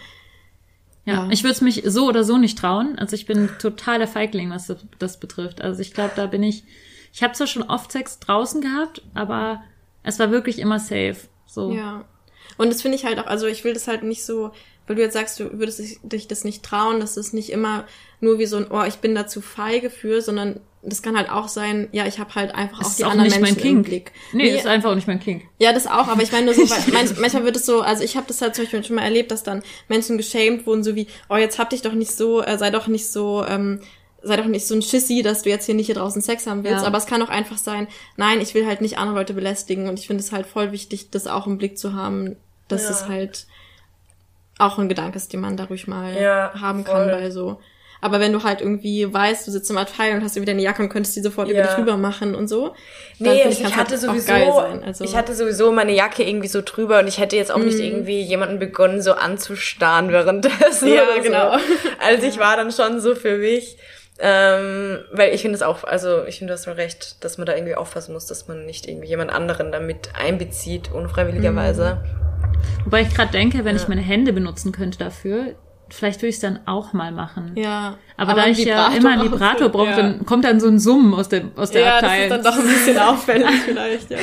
Speaker 1: Ja,
Speaker 2: Ja.
Speaker 1: ich würde es mich so oder so nicht trauen. Also ich bin totaler Feigling, was das- das betrifft. Also ich glaube, da bin ich. Ich habe zwar schon oft Sex draußen gehabt, aber es war wirklich immer safe. So.
Speaker 2: Ja. Und das finde ich halt auch, also ich will das halt nicht so, weil du jetzt sagst, du würdest dich- dich das nicht trauen, dass es nicht immer nur wie so ein, oh, ich bin da zu feige für, sondern das kann halt auch sein, ja, ich habe halt einfach
Speaker 1: Das
Speaker 2: auch die
Speaker 1: auch
Speaker 2: anderen
Speaker 1: nicht mein
Speaker 2: Menschen im. Blick.
Speaker 1: Nee, ist einfach auch nicht mein Kink.
Speaker 2: Ja, das auch, aber ich meine nur so, manchmal wird es so, also ich habe das halt zum Beispiel schon mal erlebt, dass dann Menschen geschämt wurden, so wie, oh, jetzt hab dich doch nicht so, äh, sei doch nicht so, ähm, sei doch nicht so ein Schissi, dass du jetzt hier nicht hier draußen Sex haben willst.
Speaker 1: Ja.
Speaker 2: Aber es kann auch einfach sein, nein, ich will halt nicht andere Leute belästigen und ich finde es halt voll wichtig, das auch im Blick zu haben, dass
Speaker 4: Ja.
Speaker 2: es halt auch ein Gedanke ist, den man da ruhig mal
Speaker 4: Ja,
Speaker 2: haben
Speaker 4: voll.
Speaker 2: kann, weil so. Aber wenn du halt irgendwie weißt, du sitzt im Abteil und hast irgendwie deine Jacke und könntest die sofort über
Speaker 4: Ja.
Speaker 2: dich drüber machen und so.
Speaker 4: Nee,
Speaker 2: find
Speaker 4: ich,
Speaker 2: kann's
Speaker 4: hatte
Speaker 2: halt
Speaker 4: sowieso.
Speaker 2: Also,
Speaker 4: ich hatte sowieso meine Jacke irgendwie so drüber und ich hätte jetzt auch nicht irgendwie jemanden begonnen, so anzustarren währenddessen.
Speaker 2: Ja,
Speaker 4: so.
Speaker 2: genau.
Speaker 4: Also ich war dann schon so für mich, ähm, weil ich finde es auch, also ich finde, du hast schon recht, dass man da irgendwie aufpassen muss, dass man nicht irgendwie jemand anderen damit einbezieht, unfreiwilligerweise.
Speaker 1: Wobei ich gerade denke, wenn ich meine Hände benutzen könnte dafür, vielleicht würde ich es dann auch mal machen.
Speaker 2: ja.
Speaker 1: Aber, da
Speaker 2: ein
Speaker 1: ich ja immer einen Vibrator brauche,
Speaker 2: ja.
Speaker 1: dann kommt dann so ein Summen aus der, aus der
Speaker 2: Ja, das
Speaker 1: Abteil.
Speaker 2: ist dann doch ein bisschen auffällig vielleicht, ja.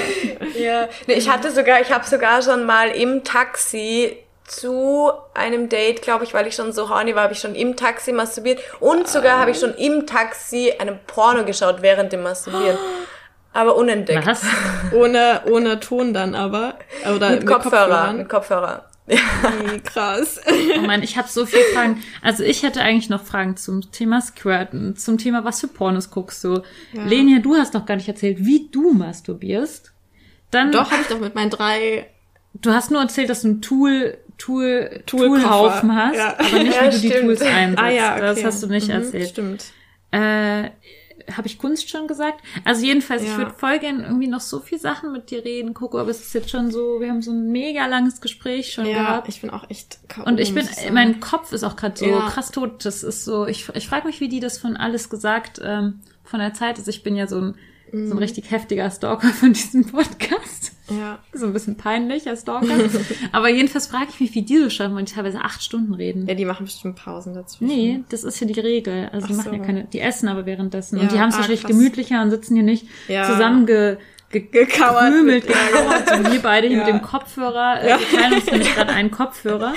Speaker 4: Ja, nee, ich hatte sogar, ich habe sogar schon mal im Taxi zu einem Date, glaube ich, weil ich schon so horny war, habe ich schon im Taxi masturbiert und sogar habe ich schon im Taxi einen Porno geschaut während dem Masturbieren. Aber unentdeckt.
Speaker 1: Was?
Speaker 2: Ohne, ohne Ton dann aber. Oder
Speaker 4: Mit Kopfhörer,
Speaker 2: Kopfhörern.
Speaker 4: mit Kopfhörer.
Speaker 2: Wie krass.
Speaker 1: Oh Mann, ich habe so viele Fragen. Also ich hätte eigentlich noch Fragen zum Thema Squirten, zum Thema, was für Pornos guckst du. Lenia, du hast noch gar nicht erzählt, wie du masturbierst. Dann,
Speaker 2: Doch, habe ich doch mit meinen drei
Speaker 1: du hast nur erzählt, dass du ein Tool, Tool,
Speaker 2: Toolkoffer.
Speaker 1: Toolhaufen hast,
Speaker 2: Ja.
Speaker 1: aber nicht,
Speaker 4: Ja,
Speaker 1: wie du die
Speaker 4: stimmt.
Speaker 1: Tools einsetzt.
Speaker 2: Ah ja, okay.
Speaker 1: Das hast du nicht
Speaker 2: Mhm,
Speaker 1: erzählt.
Speaker 2: Stimmt.
Speaker 1: Äh, habe ich Kunst schon gesagt? Also jedenfalls, ich
Speaker 2: Ja.
Speaker 1: würde voll gern irgendwie noch so viel Sachen mit dir reden, Coco, aber es ist jetzt schon so, wir haben so ein mega langes Gespräch schon
Speaker 2: Ja,
Speaker 1: gehabt.
Speaker 2: ich bin auch echt K.O.,
Speaker 1: Und ich bin, mein Kopf ist auch gerade so
Speaker 2: Ja.
Speaker 1: krass tot. Das ist so, ich, ich frage mich, wie die das von alles gesagt, ähm, von der Zeit ist. Ich bin ja so ein,
Speaker 2: Mhm.
Speaker 1: so ein richtig heftiger Stalker von diesem Podcast.
Speaker 2: Ja.
Speaker 1: So ein bisschen peinlich als Stalker. Aber jedenfalls frage ich mich, wie die so schaffen, weil die teilweise acht Stunden reden.
Speaker 2: ja, die machen bestimmt Pausen dazwischen.
Speaker 1: Nee, das ist ja die Regel. Also die
Speaker 2: Ach
Speaker 1: machen ja
Speaker 2: so.
Speaker 1: keine, die essen aber währenddessen.
Speaker 2: Ja,
Speaker 1: und die haben es
Speaker 2: ah,
Speaker 1: natürlich
Speaker 2: krass.
Speaker 1: gemütlicher und sitzen hier nicht
Speaker 2: Ja.
Speaker 1: zusammen ge, ge,
Speaker 2: Gekauert.
Speaker 1: gekrümelt,
Speaker 2: Ja,
Speaker 1: gekauert, so wie wir beide hier
Speaker 2: Ja.
Speaker 1: mit dem Kopfhörer. Äh, Wir teilen uns nämlich gerade einen Kopfhörer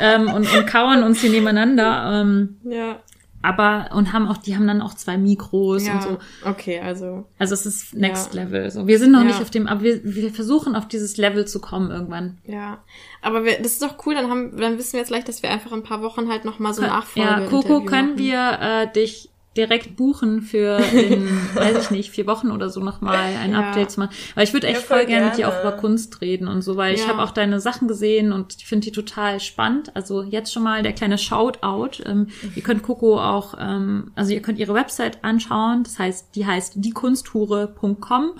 Speaker 1: ähm, und, und kauern uns hier nebeneinander. Ähm,
Speaker 2: Ja.
Speaker 1: Aber und haben auch, die haben dann auch zwei Mikros
Speaker 2: Ja.
Speaker 1: und so.
Speaker 2: Okay, also.
Speaker 1: Also es ist Next
Speaker 2: Ja.
Speaker 1: Level. So, wir sind noch
Speaker 2: Ja.
Speaker 1: nicht auf dem, aber wir, wir versuchen auf dieses Level zu kommen irgendwann.
Speaker 2: Ja, aber wir, das ist doch cool, dann haben, dann wissen wir jetzt gleich, dass wir einfach in ein paar Wochen halt noch mal so eine Nachfolge
Speaker 1: Ja, Coco, können wir äh, dich direkt buchen für in, weiß ich nicht, vier Wochen oder so nochmal ein
Speaker 2: Ja.
Speaker 1: Update zu machen. Weil ich würde echt
Speaker 4: Ja, voll
Speaker 1: voll gerne mit dir auch über Kunst reden und so, weil ich
Speaker 2: Ja.
Speaker 1: habe auch deine Sachen gesehen und ich finde die total spannend. Also jetzt schon mal der kleine Shoutout. Ähm, ihr könnt Coco auch, ähm, also ihr könnt ihre Website anschauen. Das heißt, die heißt diekunsthure.com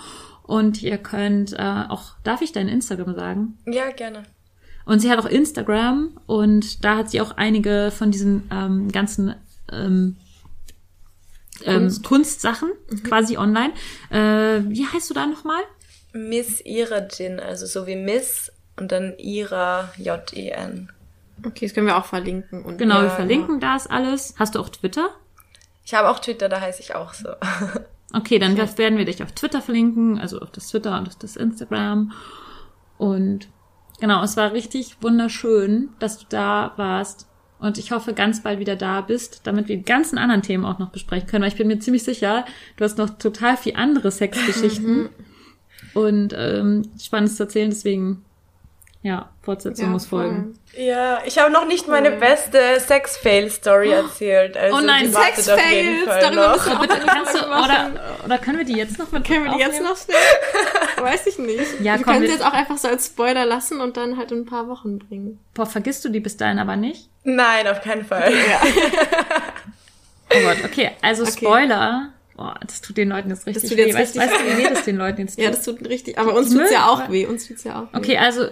Speaker 1: und ihr könnt äh, auch, darf ich dein Instagram sagen?
Speaker 4: Ja, gerne.
Speaker 1: Und sie hat auch Instagram und da hat sie auch einige von diesen ähm, ganzen ähm, ähm, Kunstsachen quasi online. Äh, wie heißt du da nochmal?
Speaker 4: Miss Iragen, also so wie Miss und dann Ira J-E-N.
Speaker 2: Okay, das können wir auch verlinken. Und
Speaker 1: Genau, wir
Speaker 4: Ja,
Speaker 1: verlinken das alles. Hast du auch Twitter?
Speaker 4: Ich habe auch Twitter, da heiße ich auch so.
Speaker 1: Okay, dann werden wir dich auf Twitter verlinken, also auf das Twitter und auf das Instagram. Und genau, es war richtig wunderschön, dass du da warst. Und ich hoffe, ganz bald wieder da bist, damit wir die ganzen anderen Themen auch noch besprechen können. Weil ich bin mir ziemlich sicher, du hast noch total viel andere Sexgeschichten und ähm, Spannendes zu erzählen. Deswegen, ja, Fortsetzung
Speaker 2: Ja,
Speaker 1: muss folgen.
Speaker 4: Ja, ich habe noch nicht meine beste Sex-Fail-Story erzählt. Also
Speaker 1: Oh nein,
Speaker 2: Sex-Fails, darüber
Speaker 4: noch.
Speaker 2: müssen wir
Speaker 1: Bitte, kannst du, oder, oder können wir die jetzt noch mit
Speaker 2: Können wir die jetzt noch schnell? Weiß ich nicht.
Speaker 1: Ja,
Speaker 2: wir können sie jetzt auch einfach so als Spoiler lassen und dann halt in ein paar Wochen bringen.
Speaker 1: Boah, vergisst du die bis dahin aber nicht?
Speaker 4: Nein, auf keinen Fall.
Speaker 1: Oh Gott, okay, also
Speaker 2: Okay.
Speaker 1: Spoiler. Boah, das tut den Leuten jetzt richtig
Speaker 2: tut jetzt
Speaker 1: weh. Weißt,
Speaker 2: richtig
Speaker 1: weißt du, wie weh das den Leuten jetzt tut?
Speaker 2: Ja, das tut richtig. Aber uns
Speaker 1: Die
Speaker 2: tut's ja auch weh. Uns tut's ja auch weh.
Speaker 1: Okay, also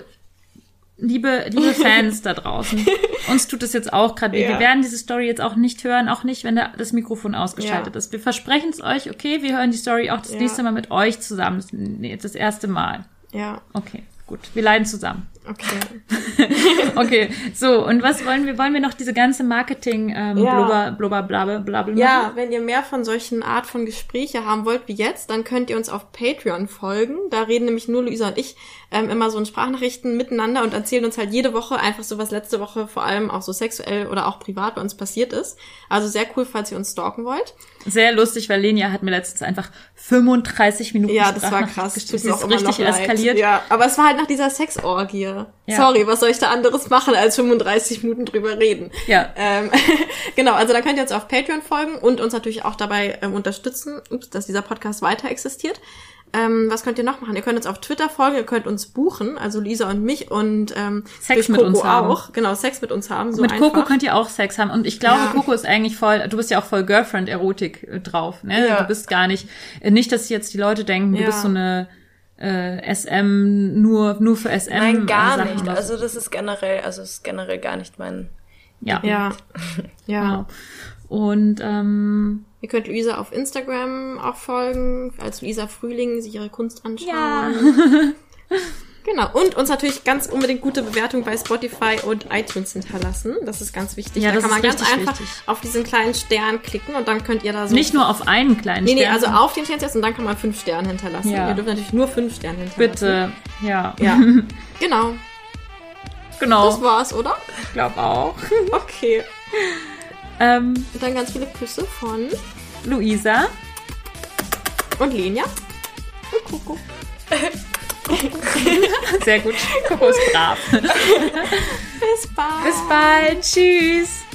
Speaker 1: liebe, liebe Fans da draußen, uns tut es jetzt auch gerade weh.
Speaker 2: Ja.
Speaker 1: Wir werden diese Story jetzt auch nicht hören, auch nicht, wenn da das Mikrofon ausgeschaltet
Speaker 2: Ja.
Speaker 1: ist. Wir versprechen es euch, okay, wir hören die Story auch das
Speaker 2: Ja.
Speaker 1: nächste Mal mit euch zusammen. Das, nee, das erste Mal.
Speaker 2: Ja,
Speaker 1: Okay, gut. Wir leiden zusammen.
Speaker 2: Okay.
Speaker 1: Okay, so, und was wollen wir? Wollen wir noch diese ganze Marketing ähm,
Speaker 2: Ja.
Speaker 1: blubber, blubber, blabbe, blabbe machen?
Speaker 2: Ja, wenn ihr mehr von solchen Art von Gespräche haben wollt wie jetzt, dann könnt ihr uns auf Patreon folgen. Da reden nämlich nur Luisa und ich ähm, immer so in Sprachnachrichten miteinander und erzählen uns halt jede Woche einfach so, was letzte Woche vor allem auch so sexuell oder auch privat bei uns passiert ist. Also sehr cool, falls ihr uns stalken wollt.
Speaker 1: Sehr lustig, weil Lenia hat mir letztens einfach 35 Minuten
Speaker 2: Ja, das war krass. mir
Speaker 1: ist richtig eskaliert.
Speaker 2: Ja, aber es war halt nach dieser Sexorgie.
Speaker 1: Ja.
Speaker 2: Sorry, was soll ich da anderes machen, als 35 Minuten drüber reden?
Speaker 1: Ja.
Speaker 2: Ähm, genau, also da könnt ihr uns auf Patreon folgen und uns natürlich auch dabei ähm, unterstützen, ups, dass dieser Podcast weiter existiert. Ähm, was könnt ihr noch machen? Ihr könnt uns auf Twitter folgen, ihr könnt uns buchen, also Lisa und mich und ähm,
Speaker 1: Sex mit uns haben.
Speaker 2: auch. Genau, Sex mit uns haben. So
Speaker 1: mit
Speaker 2: einfach.
Speaker 1: Coco könnt ihr auch Sex haben. Und ich glaube,
Speaker 2: Ja.
Speaker 1: Coco ist eigentlich voll, du bist ja auch voll Girlfriend-Erotik äh, drauf. Ne?
Speaker 4: Ja.
Speaker 1: Du bist gar nicht, äh, nicht, dass jetzt die Leute denken, du
Speaker 2: Ja.
Speaker 1: bist so eine äh, SM, nur, nur für SM.
Speaker 4: Nein, gar
Speaker 1: Sachen
Speaker 4: nicht. Also das ist generell, also es ist generell gar nicht mein.
Speaker 1: ja.
Speaker 2: Ja. Ja.
Speaker 1: Genau. Und ähm,
Speaker 2: Ihr könnt Luisa auf Instagram auch folgen, als Luisa Frühling sich ihre Kunst anschauen.
Speaker 1: Ja.
Speaker 2: Genau. Und uns natürlich ganz unbedingt gute Bewertung bei Spotify und iTunes hinterlassen. Das ist ganz wichtig.
Speaker 1: Ja,
Speaker 2: da kann man ganz einfach
Speaker 1: wichtig.
Speaker 2: auf diesen kleinen Stern klicken und dann könnt ihr da so.
Speaker 1: nicht nur auf einen kleinen
Speaker 2: Nee, nee,
Speaker 1: Stern.
Speaker 2: also auf den Stern setzen und dann kann man fünf Sterne hinterlassen.
Speaker 1: Ja.
Speaker 2: Ihr dürft natürlich nur fünf Sterne hinterlassen.
Speaker 1: Bitte. Ja.
Speaker 2: Ja. genau.
Speaker 1: Genau.
Speaker 2: Das war's, oder?
Speaker 1: Ich glaube auch.
Speaker 2: Okay.
Speaker 1: Ähm,
Speaker 2: Und dann ganz viele Küsse von
Speaker 1: Luisa.
Speaker 2: und Lenia und Coco.
Speaker 1: Sehr gut. Coco ist brav.
Speaker 2: Bis bald.
Speaker 1: Bis bald. Tschüss.